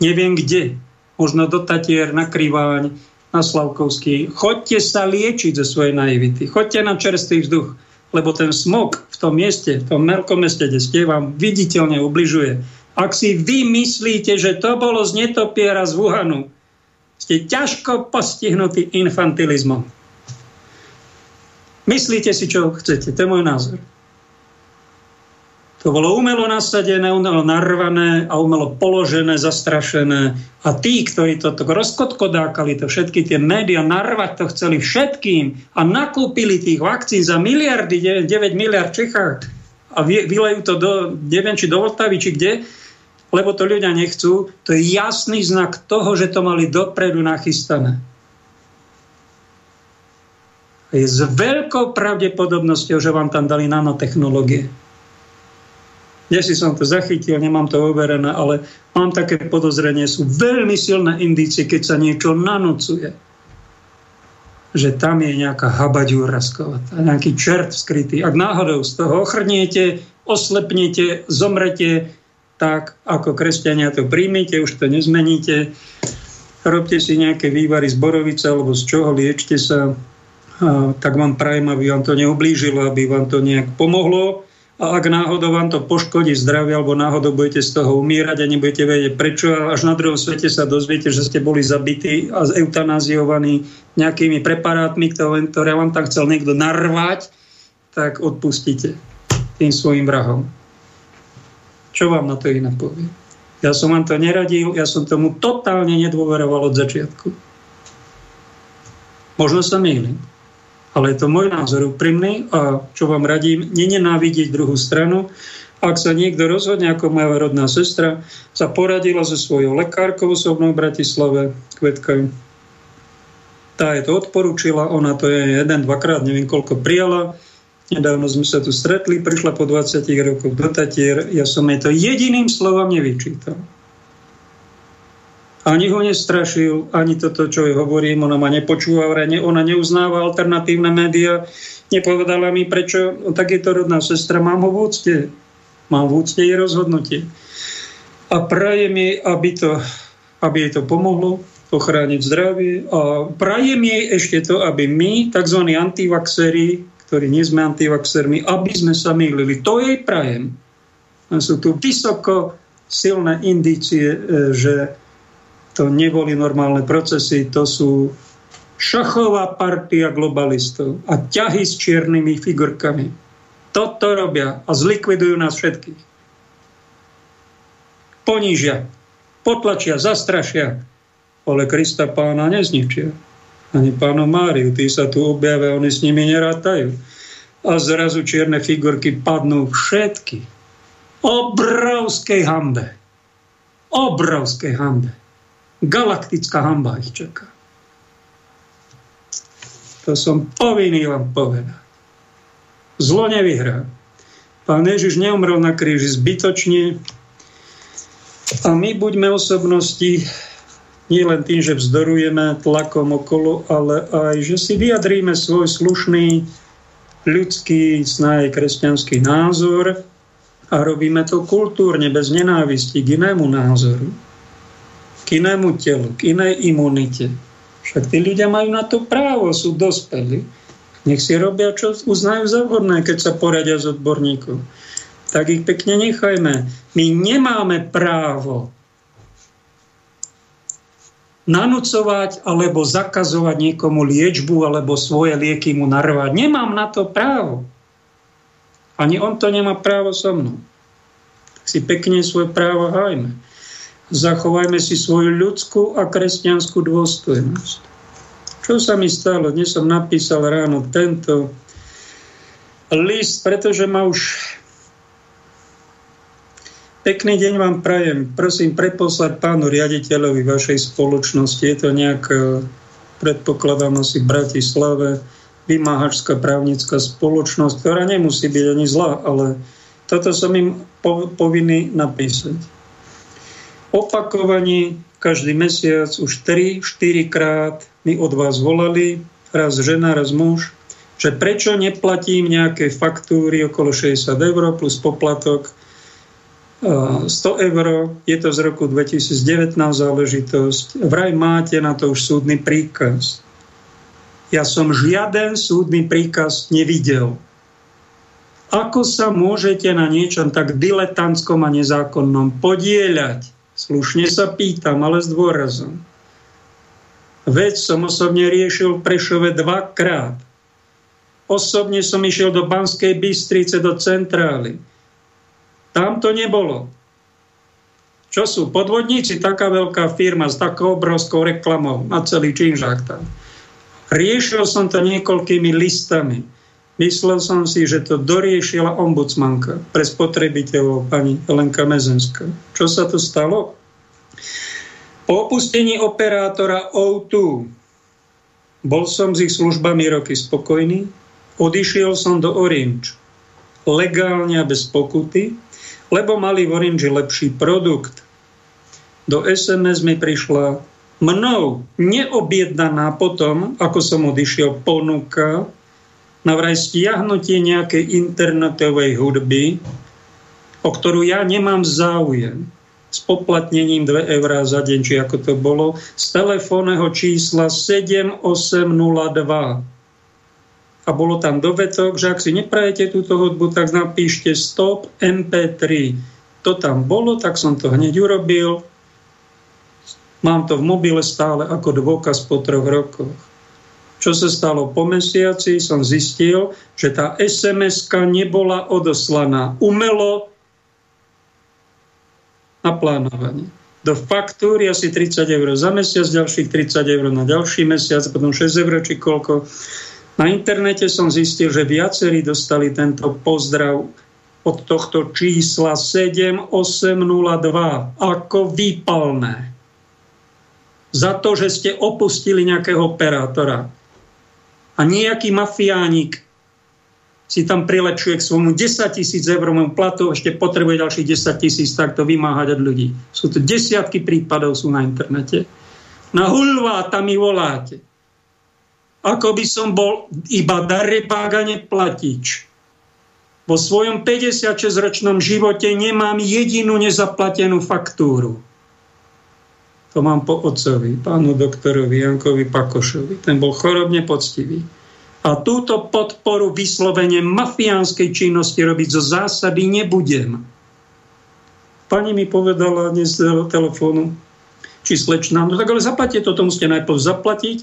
Neviem kde. Možno do Tatier, na Kriváň, na Slavkovský. Choďte sa liečiť zo svojej naivity. Choďte na čerstvý vzduch, lebo ten smog v tom mieste, v tom veľkom kde ste, vám viditeľne ubližuje. Ak si vy myslíte, že to bolo z netopiera z Wuhanu, ste ťažko postihnutí infantilizmom. Myslíte si, čo chcete. To je môj názor. To bolo umelo nasadené, umelo narvané a umelo položené, zastrašené. A tí, ktorí to rozkotkodákali, to všetky tie médiá, narvať to chceli všetkým a nakúpili tých vakcín za miliardy, 9 miliard Čechách a vylejú to do, neviem, či do Vltavy, či kde, lebo to ľudia nechcú, to je jasný znak toho, že to mali dopredu nachystané. Je s veľkou pravdepodobnosťou, že vám tam dali nanotechnológie. Dnes si som to zachytil, nemám to overené, ale mám také podozrenie, sú veľmi silné indície, keď sa niečo nanocuje. Že tam je nejaká habaďúra skovatá, nejaký čert skrytý. Ak náhodou z toho ochrniete, oslepnete, zomrete, tak ako kresťania to príjmite, už to nezmeníte. Robte si nejaké vývary z borovice alebo z čoho, liečte sa, a tak vám prajem, aby vám to neublížilo, aby vám to nejak pomohlo a ak náhodou vám to poškodí zdravie alebo náhodou budete z toho umírať a nebudete vedieť prečo a až na druhom svete sa dozviete, že ste boli zabití a eutanaziovaní nejakými preparátmi, ktoré vám tam chcel niekto narvať, tak odpustite. tým svojim vrahom. Čo vám na to iné poviem? Ja som vám to neradil, ja som tomu totálne nedôveroval od začiatku. Možno sa mýlim, ale je to môj názor úprimný a čo vám radím, nenenávidieť druhú stranu. Ak sa niekto rozhodne, ako moja rodná sestra, sa poradila so svojou lekárkou osobnou v Bratislave, Kvetka, tá je to odporúčila, ona to je jeden, dvakrát, neviem koľko prijala, Nedávno sme sa tu stretli, prišla po 20 rokoch do Tatier. Ja som jej to jediným slovom nevyčítal. Ani ho nestrašil, ani toto, čo jej hovorím, ona ma nepočúva, ona neuznáva alternatívne médiá, nepovedala mi, prečo, no, tak je to rodná sestra, mám ho v úcte. Mám v úcte jej rozhodnutie. A prajem jej, aby, to, aby jej to pomohlo, ochrániť zdravie. A prajem jej ešte to, aby my, tzv. antivaxery, ktorí nie sme antivaxermi, aby sme sa mýlili. To jej prajem. Sú tu vysoko silné indície, e, že to neboli normálne procesy, to sú šachová partia globalistov a ťahy s čiernymi figurkami. Toto robia a zlikvidujú nás všetkých. Ponížia, potlačia, zastrašia, ale Krista pána nezničia ani pánu Máriu. Tí sa tu objavia, oni s nimi nerátajú. A zrazu čierne figurky padnú všetky. Obrovskej hambe. Obrovskej hambe. Galaktická hamba ich čaká. To som povinný vám povedať. Zlo nevyhrá. Pán Ježiš neumrel na kríži zbytočne a my buďme osobnosti, nie len tým, že vzdorujeme tlakom okolo, ale aj, že si vyjadríme svoj slušný ľudský, snáj kresťanský názor a robíme to kultúrne, bez nenávisti k inému názoru, k inému telu, k inej imunite. Však tí ľudia majú na to právo, sú dospelí. Nech si robia, čo uznajú za vhodné, keď sa poradia s odborníkom. Tak ich pekne nechajme. My nemáme právo nanúcovať alebo zakazovať niekomu liečbu alebo svoje lieky mu narvať. Nemám na to právo. Ani on to nemá právo so mnou. Tak si pekne svoje právo hajme. Zachovajme si svoju ľudskú a kresťanskú dôstojnosť. Čo sa mi stalo? Dnes som napísal ráno tento list, pretože ma už Pekný deň vám prajem. Prosím preposlať pánu riaditeľovi vašej spoločnosti. Je to nejak, e, predpokladám asi v Bratislave, vymáhačská právnická spoločnosť, ktorá nemusí byť ani zlá, ale toto som im povinný napísať. Opakovaní každý mesiac už 3-4 krát mi od vás volali, raz žena, raz muž, že prečo neplatím nejaké faktúry okolo 60 eur plus poplatok 100 eur, je to z roku 2019 záležitosť. Vraj máte na to už súdny príkaz. Ja som žiaden súdny príkaz nevidel. Ako sa môžete na niečom tak diletantskom a nezákonnom podieľať? Slušne sa pýtam, ale s dôrazom. Veď som osobne riešil v Prešove dvakrát. Osobne som išiel do Banskej Bystrice, do centrály tam to nebolo. Čo sú podvodníci? Taká veľká firma s takou obrovskou reklamou na celý činžák tam. Riešil som to niekoľkými listami. Myslel som si, že to doriešila ombudsmanka pre spotrebiteľov pani Lenka Mezenská. Čo sa to stalo? Po opustení operátora O2 bol som s ich službami roky spokojný, odišiel som do Orange legálne a bez pokuty lebo mali v Orange lepší produkt. Do SMS mi prišla mnou neobjednaná potom, ako som odišiel, ponuka na vraj stiahnutie nejakej internetovej hudby, o ktorú ja nemám záujem s poplatnením 2 eurá za deň, či ako to bolo, z telefónneho čísla 7802 a bolo tam dovetok, že ak si neprajete túto hudbu, tak napíšte stop MP3. To tam bolo, tak som to hneď urobil. Mám to v mobile stále ako dôkaz po troch rokoch. Čo sa stalo po mesiaci, som zistil, že tá sms nebola odoslaná umelo na plánovanie. Do faktúry asi 30 eur za mesiac, ďalších 30 eur na ďalší mesiac, potom 6 eur či koľko. Na internete som zistil, že viacerí dostali tento pozdrav od tohto čísla 7802 ako výpalné. Za to, že ste opustili nejakého operátora a nejaký mafiánik si tam prilepšuje k svojmu 10 tisíc eurovému platu, ešte potrebuje ďalších 10 tisíc takto vymáhať od ľudí. Sú to desiatky prípadov, sú na internete. Na hulvá tam mi voláte. Ako by som bol iba darebák a neplatič. Vo svojom 56-ročnom živote nemám jedinú nezaplatenú faktúru. To mám po otcovi, pánu doktorovi Jankovi Pakošovi. Ten bol chorobne poctivý. A túto podporu vyslovene mafiánskej činnosti robiť zo zásady nebudem. Pani mi povedala dnes z telefónu, či slečná, no tak ale zaplatíte to, to musíte najprv zaplatiť.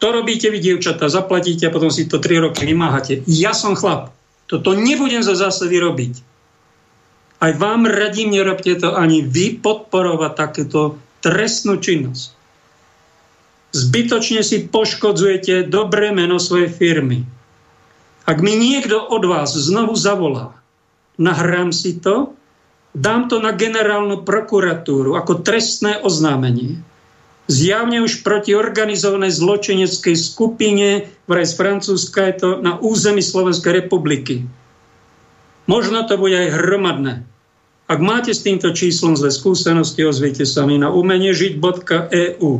To robíte vy, dievčatá, zaplatíte a potom si to 3 roky vymáhate. Ja som chlap. Toto nebudem za zásady robiť. Aj vám radím, nerobte to ani vy podporovať takéto trestnú činnosť. Zbytočne si poškodzujete dobré meno svojej firmy. Ak mi niekto od vás znovu zavolá, nahrám si to, dám to na generálnu prokuratúru ako trestné oznámenie. Zjavne už proti organizovanej zločineckej skupine, vraj z Francúzska je to na území Slovenskej republiky. Možno to bude aj hromadné. Ak máte s týmto číslom zle skúsenosti, ozvite sa mi na umeniežiť.eu.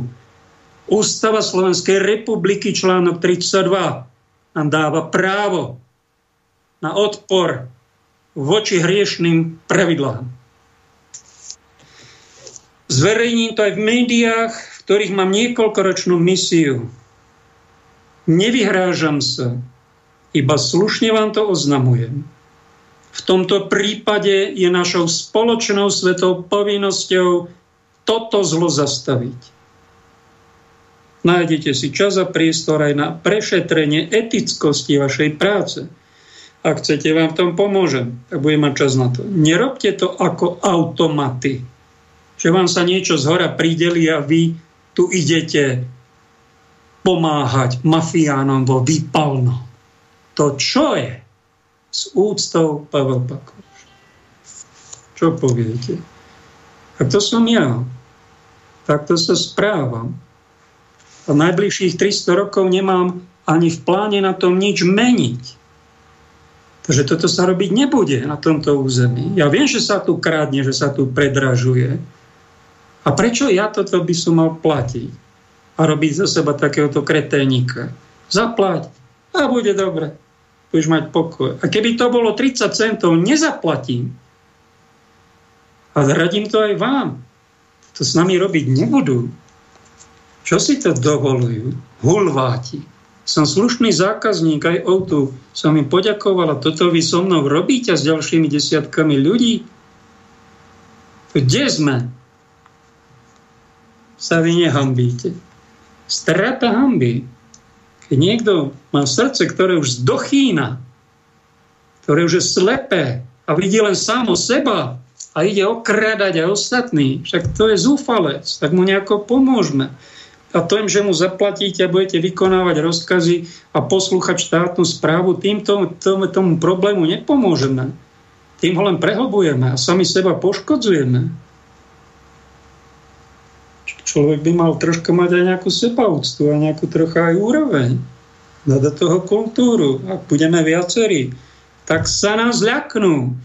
Ústava Slovenskej republiky článok 32 nám dáva právo na odpor voči hriešným pravidlám. Zverejním to aj v médiách, v ktorých mám niekoľkoročnú misiu. Nevyhrážam sa, iba slušne vám to oznamujem. V tomto prípade je našou spoločnou svetou povinnosťou toto zlo zastaviť. Nájdete si čas a priestor aj na prešetrenie etickosti vašej práce. Ak chcete, vám v tom pomôžem, tak budem mať čas na to. Nerobte to ako automaty. Že vám sa niečo z hora prideli a vy tu idete pomáhať mafiánom vo výpalno. To čo je? S úctou Pavel Pakoš. Čo poviete? A to som ja. Takto sa správam. A najbližších 300 rokov nemám ani v pláne na tom nič meniť. Takže toto sa robiť nebude na tomto území. Ja viem, že sa tu krádne, že sa tu predražuje. A prečo ja toto by som mal platiť? A robiť za seba takéhoto kreténika? Zaplať a bude dobre budeš mať pokoj. A keby to bolo 30 centov, nezaplatím. A radím to aj vám. To s nami robiť nebudú. Čo si to dovolujú? Hulváti. Som slušný zákazník aj tu. Som im poďakovala. Toto vy so mnou robíte s ďalšími desiatkami ľudí? Kde sme? Sa vy nehambíte. Strata hamby. Keď niekto má srdce, ktoré už zdochýna, ktoré už je slepé a vidí len samo seba a ide okrádať aj ostatní, však to je zúfalec, tak mu nejako pomôžeme. A to im, že mu zaplatíte a budete vykonávať rozkazy a poslúchať štátnu správu, týmto tomu, tomu problému nepomôžeme. Tým ho len prehlbujeme a sami seba poškodzujeme človek by mal troška mať aj nejakú sebaúctu a nejakú trocha aj úroveň. Dať do toho kultúru. Ak budeme viacerí, tak sa nám zľaknú.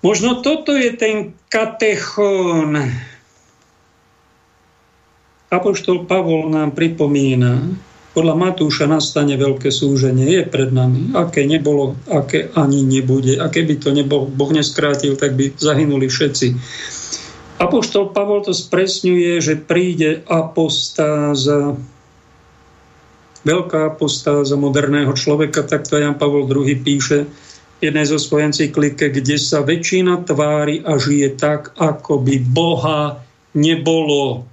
Možno toto je ten katechón. Apoštol Pavol nám pripomína, podľa Matúša nastane veľké súženie, je pred nami. Aké nebolo, aké ani nebude. A keby to nebol Boh neskrátil, tak by zahynuli všetci. Apoštol Pavol to spresňuje, že príde apostáza, veľká apostáza moderného človeka, tak to Jan Pavol II píše jednej zo svojej encyklike, kde sa väčšina tvári a žije tak, ako by Boha nebolo.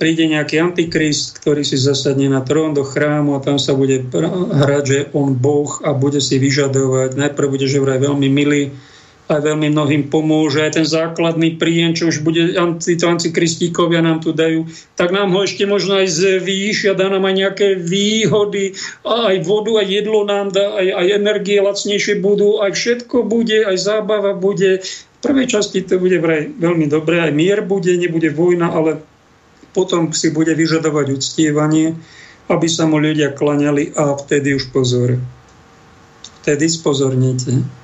príde nejaký antikrist, ktorý si zasadne na trón do chrámu a tam sa bude hrať, že on Boh a bude si vyžadovať. Najprv bude, že vraj veľmi milý, aj veľmi mnohým pomôže. Aj ten základný príjem, čo už bude títo antikristíkovia nám tu dajú, tak nám ho ešte možno aj zvýšia, dá nám aj nejaké výhody, aj vodu, aj jedlo nám dá, aj, aj energie lacnejšie budú, aj všetko bude, aj zábava bude. V prvej časti to bude vraj veľmi dobré, aj mier bude, nebude vojna, ale potom si bude vyžadovať uctievanie, aby sa mu ľudia klaňali a vtedy už pozor. Vtedy spozornite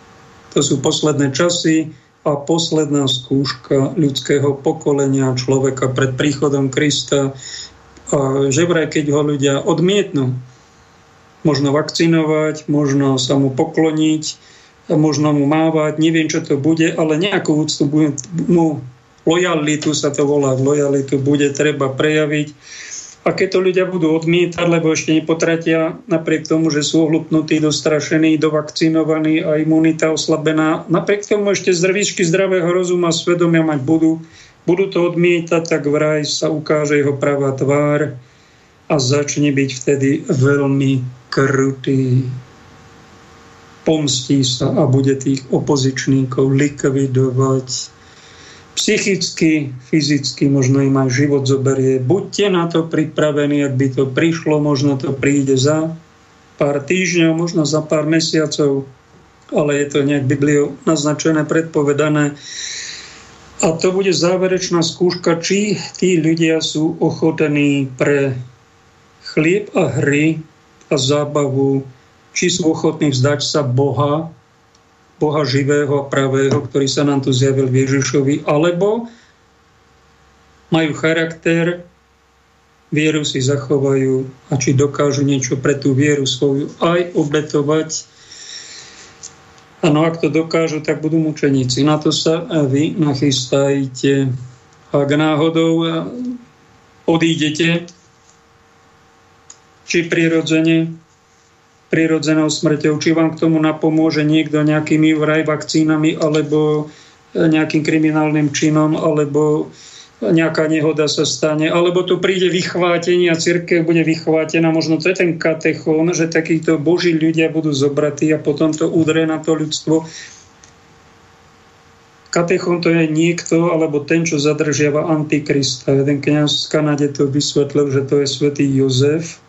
to sú posledné časy a posledná skúška ľudského pokolenia človeka pred príchodom Krista. A že vraj, keď ho ľudia odmietnú, možno vakcinovať, možno sa mu pokloniť, možno mu mávať, neviem, čo to bude, ale nejakú úctu mu lojalitu sa to volá, lojalitu bude treba prejaviť a keď to ľudia budú odmietať, lebo ešte nepotratia, napriek tomu, že sú ohlupnutí, dostrašení, dovakcinovaní a imunita oslabená, napriek tomu ešte z výšky zdravého rozuma a svedomia mať budú, budú to odmietať, tak vraj sa ukáže jeho pravá tvár a začne byť vtedy veľmi krutý. Pomstí sa a bude tých opozičníkov likvidovať psychicky, fyzicky, možno im aj život zoberie. Buďte na to pripravení, ak by to prišlo, možno to príde za pár týždňov, možno za pár mesiacov, ale je to nejak Bibliou naznačené, predpovedané. A to bude záverečná skúška, či tí ľudia sú ochotení pre chlieb a hry a zábavu, či sú ochotní vzdať sa Boha Boha živého a pravého, ktorý sa nám tu zjavil v Ježišovi, alebo majú charakter, vieru si zachovajú a či dokážu niečo pre tú vieru svoju aj obetovať. Áno, ak to dokážu, tak budú mučeníci. Na to sa vy nachystajte. Ak náhodou odídete, či prirodzene, prirodzenou smrťou. Či vám k tomu napomôže niekto nejakými vraj vakcínami alebo e, nejakým kriminálnym činom, alebo nejaká nehoda sa stane, alebo tu príde vychvátenie a církev bude vychvátená. Možno to je ten katechón, že takíto boží ľudia budú zobratí a potom to udre na to ľudstvo. Katechón to je niekto, alebo ten, čo zadržiava Antikrista. Jeden kniaz v Kanade to vysvetlil, že to je svätý Jozef,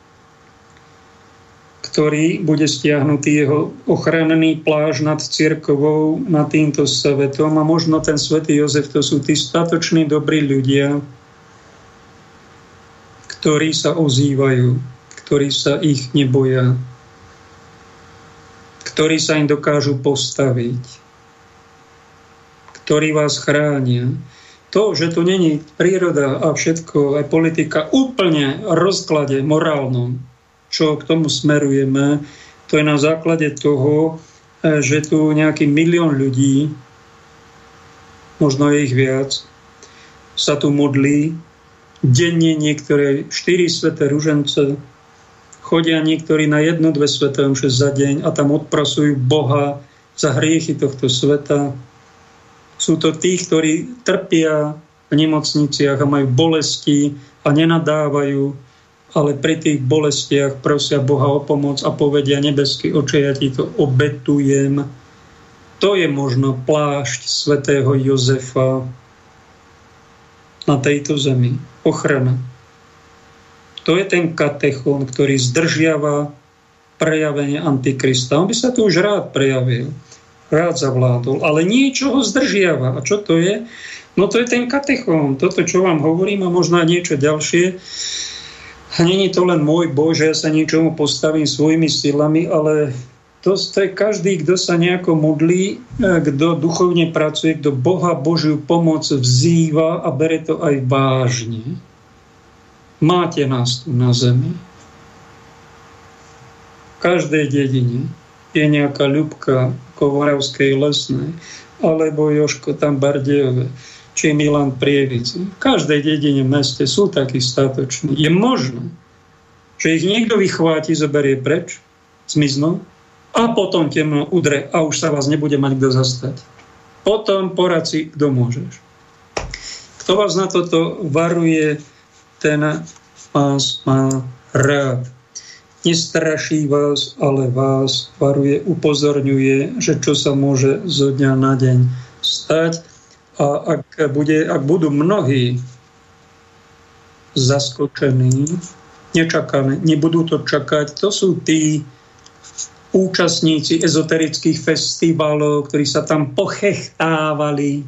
ktorý bude stiahnutý jeho ochranný pláž nad cirkovou, nad týmto svetom a možno ten svätý Jozef to sú tí statoční dobrí ľudia, ktorí sa ozývajú, ktorí sa ich neboja, ktorí sa im dokážu postaviť, ktorí vás chránia. To, že tu není príroda a všetko, aj politika úplne rozklade morálnom, čo k tomu smerujeme, to je na základe toho, e, že tu nejaký milión ľudí, možno je ich viac, sa tu modlí, denne niektoré štyri sveté ružence, chodia niektorí na jedno, dve sveté omše za deň a tam odprasujú Boha za hriechy tohto sveta. Sú to tí, ktorí trpia v nemocniciach a majú bolesti a nenadávajú ale pri tých bolestiach prosia Boha o pomoc a povedia nebeský oče, ja ti to obetujem. To je možno plášť svätého Jozefa na tejto zemi. Ochrana. To je ten katechon, ktorý zdržiava prejavenie Antikrista. On by sa tu už rád prejavil, rád zavládol, ale niečo ho zdržiava. A čo to je? No to je ten katechón. Toto, čo vám hovorím a možno niečo ďalšie, není to len môj Boh, že ja sa niečomu postavím svojimi silami, ale to, je každý, kto sa nejako modlí, e, kto duchovne pracuje, kto Boha Božiu pomoc vzýva a bere to aj vážne. Máte nás tu na zemi. V každej dedine je nejaká ľubka Kovoravskej lesnej alebo Joško tam Bardejové či Milan Prievici. V každej dedine, meste sú takí statoční. Je možné, že ich niekto vychváti, zoberie preč, zmiznú a potom temno udre a už sa vás nebude mať kto zastať. Potom poradci, kto môžeš. Kto vás na toto varuje, ten vás má rád. Nestraší vás, ale vás varuje, upozorňuje, že čo sa môže zo dňa na deň stať. A ak, bude, ak budú mnohí zaskočení, nečakané, nebudú to čakať, to sú tí účastníci ezoterických festivalov, ktorí sa tam pochechtávali,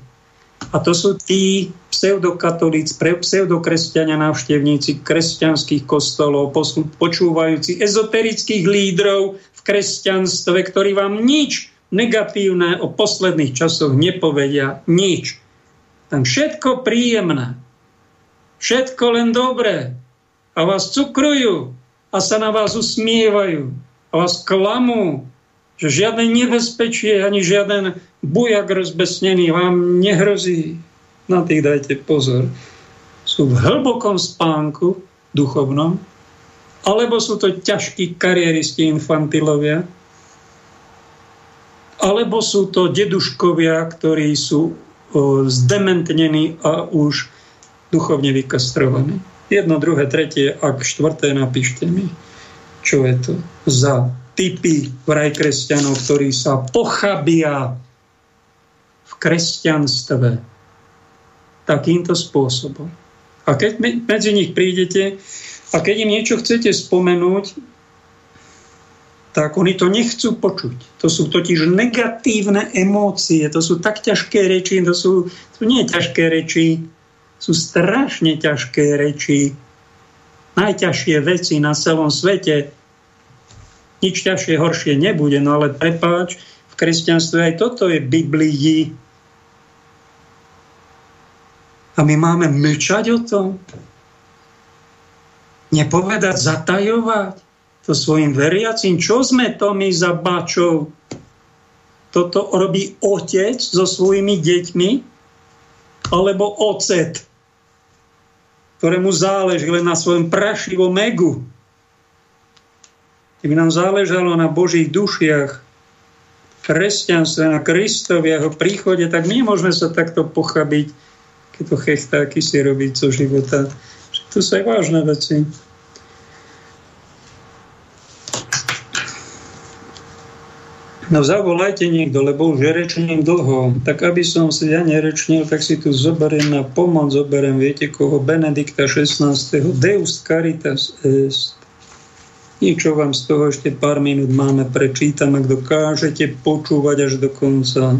a to sú tí pseudokatolíci, pseudokresťania návštevníci kresťanských kostolov, počúvajúci ezoterických lídrov v kresťanstve, ktorí vám nič negatívne o posledných časoch nepovedia. Nič. Tam všetko príjemné. Všetko len dobré. A vás cukrujú a sa na vás usmievajú a vás klamú že žiadne nebezpečie ani žiaden bujak rozbesnený vám nehrozí. Na tých dajte pozor. Sú v hlbokom spánku duchovnom, alebo sú to ťažkí kariéristi infantilovia, alebo sú to deduškovia, ktorí sú o, zdementnení a už duchovne vykastrovaní. Jedno, druhé, tretie, ak štvrté napíšte mi, čo je to za typy vraj kresťanov, ktorí sa pochabia v kresťanstve takýmto spôsobom. A keď medzi nich prídete a keď im niečo chcete spomenúť, tak oni to nechcú počuť. To sú totiž negatívne emócie, to sú tak ťažké reči, to sú, to nie ťažké reči, sú strašne ťažké reči, najťažšie veci na celom svete nič ťažšie, horšie nebude. No ale prepáč, v kresťanstve aj toto je Biblii. A my máme mlčať o tom? Nepovedať, zatajovať to svojim veriacim? Čo sme to my za bačov? Toto robí otec so svojimi deťmi? Alebo ocet, ktorému záleží len na svojom prašivom egu? Keby nám záležalo na Božích dušiach, kresťanstve, na Kristovi jeho príchode, tak my môžeme sa takto pochabiť, keď to chechtáky si robiť zo života. To sú aj vážne veci. No zavolajte niekto, lebo už je dlho. Tak aby som si ja nerečnil, tak si tu zoberiem na pomoc, zoberiem, viete koho, Benedikta 16. Deus caritas est. Niečo vám z toho ešte pár minút máme prečítam, ak dokážete počúvať až do konca.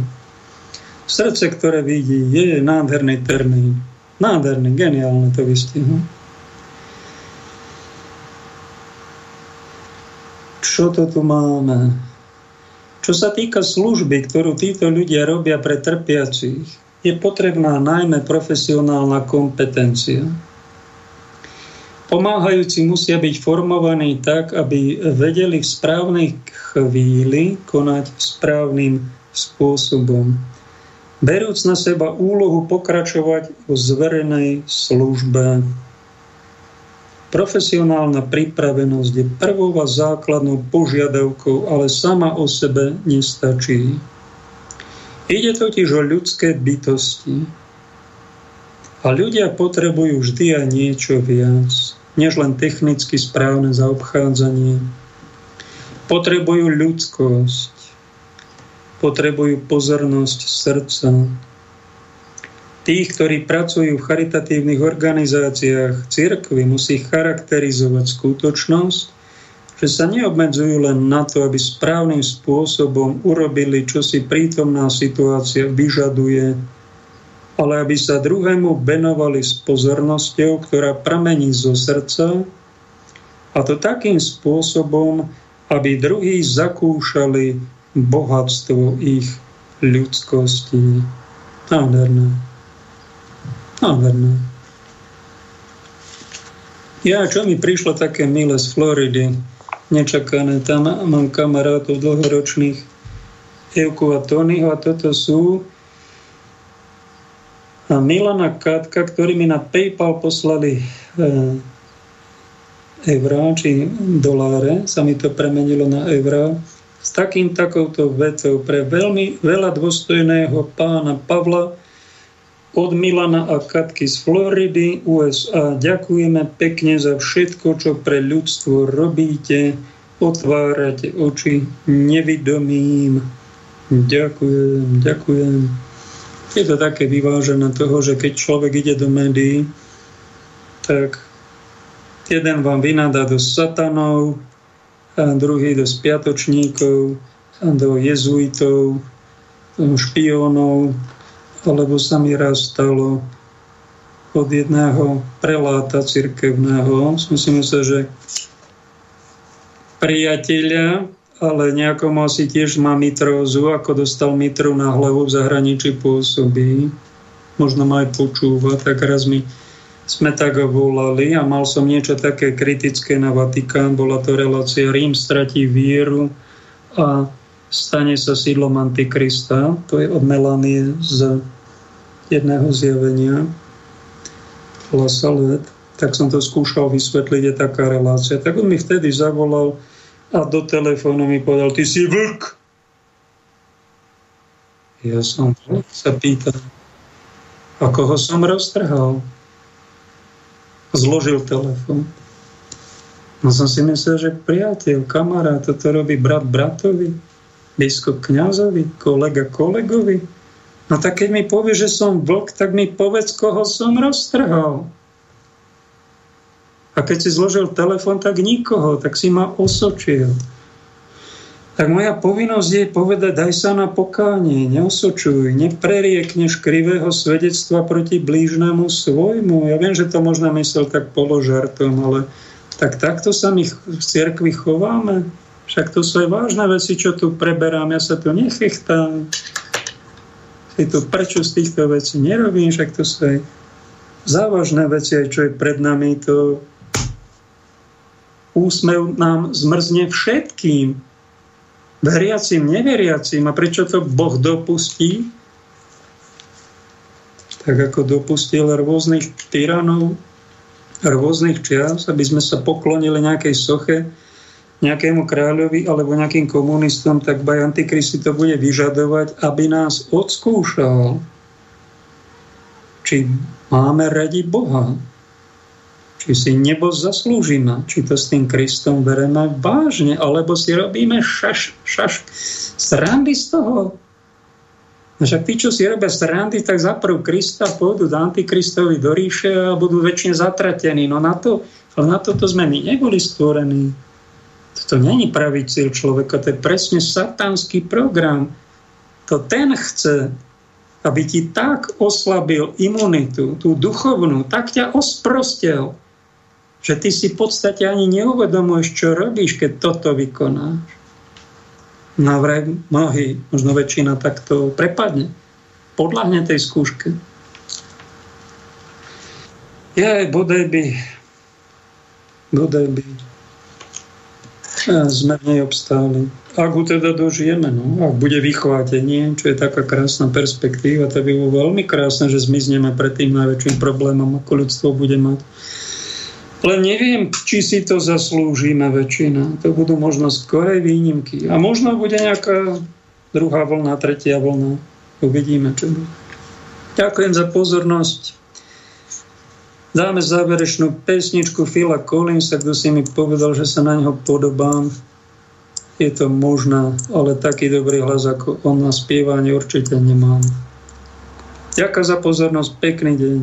Srdce, ktoré vidí, je nádherný termín. Nádherný, geniálne to vystihnu. Čo to tu máme? Čo sa týka služby, ktorú títo ľudia robia pre trpiacich, je potrebná najmä profesionálna kompetencia Pomáhajúci musia byť formovaní tak, aby vedeli v správnej chvíli konať správnym spôsobom. Berúc na seba úlohu pokračovať v zverenej službe. Profesionálna pripravenosť je prvou a základnou požiadavkou, ale sama o sebe nestačí. Ide totiž o ľudské bytosti. A ľudia potrebujú vždy aj niečo viac než len technicky správne zaobchádzanie. Potrebujú ľudskosť, potrebujú pozornosť srdca. Tých, ktorí pracujú v charitatívnych organizáciách cirkvy, musí charakterizovať skutočnosť, že sa neobmedzujú len na to, aby správnym spôsobom urobili, čo si prítomná situácia vyžaduje, ale aby sa druhému venovali s pozornosťou, ktorá pramení zo srdca, a to takým spôsobom, aby druhí zakúšali bohatstvo ich ľudskosti. Nádherné. Nádherné. Ja, čo mi prišlo také milé z Floridy, nečakané, tam mám kamarátov dlhoročných, Evku a Tonyho, a toto sú a Milana Katka, ktorí mi na PayPal poslali e, eurá či doláre, sa mi to premenilo na eurá, s takým takouto vecou pre veľmi veľa dôstojného pána Pavla od Milana a Katky z Floridy, USA. Ďakujeme pekne za všetko, čo pre ľudstvo robíte. Otvárate oči nevidomým. Ďakujem, ďakujem. Je to také vyvážené toho, že keď človek ide do médií, tak jeden vám vynadá do satanov, a druhý do spiatočníkov, a do jezuitov, špiónov, alebo sa mi raz stalo od jedného preláta cirkevného. Som si že priateľa, ale nejakomu asi tiež má mitrózu, ako dostal mitru na hlavu v zahraničí pôsobí. Možno ma aj počúva, tak raz mi sme tak volali a mal som niečo také kritické na Vatikán. Bola to relácia Rím stratí vieru a stane sa sídlom Antikrista. To je od Melanie z jedného zjavenia. Lasalet. Tak som to skúšal vysvetliť, je taká relácia. Tak on mi vtedy zavolal a do telefónu mi povedal, ty si vlk. Ja som sa pýtal, a koho som roztrhal? Zložil telefón. No som si myslel, že priateľ, kamarát, toto robí brat bratovi biskup kňazovi, kolega kolegovi. No tak keď mi povie, že som vlk, tak mi povedz, koho som roztrhol. A keď si zložil telefon, tak nikoho, tak si ma osočil. Tak moja povinnosť je povedať, daj sa na pokánie, neosočuj, nepreriekneš krivého svedectva proti blížnemu svojmu. Ja viem, že to možno myslel tak položartom, ale tak takto sa my v cirkvi chováme. Však to sú aj vážne veci, čo tu preberám. Ja sa tu nechechtám. Si tu prečo z týchto vecí nerobím, však to sú aj závažné veci, aj čo je pred nami, to úsmev nám zmrzne všetkým. Veriacim, neveriacim. A prečo to Boh dopustí? Tak ako dopustil rôznych tyranov, rôznych čias, aby sme sa poklonili nejakej soche, nejakému kráľovi alebo nejakým komunistom, tak baj Antikristi to bude vyžadovať, aby nás odskúšal, či máme radi Boha, či si nebo zaslúžime, či to s tým Kristom bereme vážne, alebo si robíme šaš, šaš, srandy z toho. Však tí, čo si robia srandy, tak zaprv Krista pôjdu do Antikristovi do ríše a budú väčšine zatratení. No na to, ale na toto sme my neboli stvorení. To není pravý cieľ človeka, to je presne satánsky program. To ten chce, aby ti tak oslabil imunitu, tú duchovnú, tak ťa osprostel, že ty si v podstate ani neuvedomuješ, čo robíš, keď toto vykonáš. Navraj mnohí, možno väčšina takto prepadne. Podľahne tej skúške. Je, bodaj by, bodaj by sme v nej obstáli. Ak ho teda dožijeme, no, ak bude vychvátenie, čo je taká krásna perspektíva, to by bolo veľmi krásne, že zmizneme pred tým najväčším problémom, ako ľudstvo bude mať. Len neviem, či si to zaslúžime väčšina. To budú možno skorej výnimky. A možno bude nejaká druhá vlna, tretia vlna. Uvidíme, čo bude. Ďakujem za pozornosť. Dáme záverečnú pesničku Phila Collinsa, kto si mi povedal, že sa na neho podobám. Je to možná, ale taký dobrý hlas ako on na spievanie určite nemám. Ďakujem za pozornosť, pekný deň.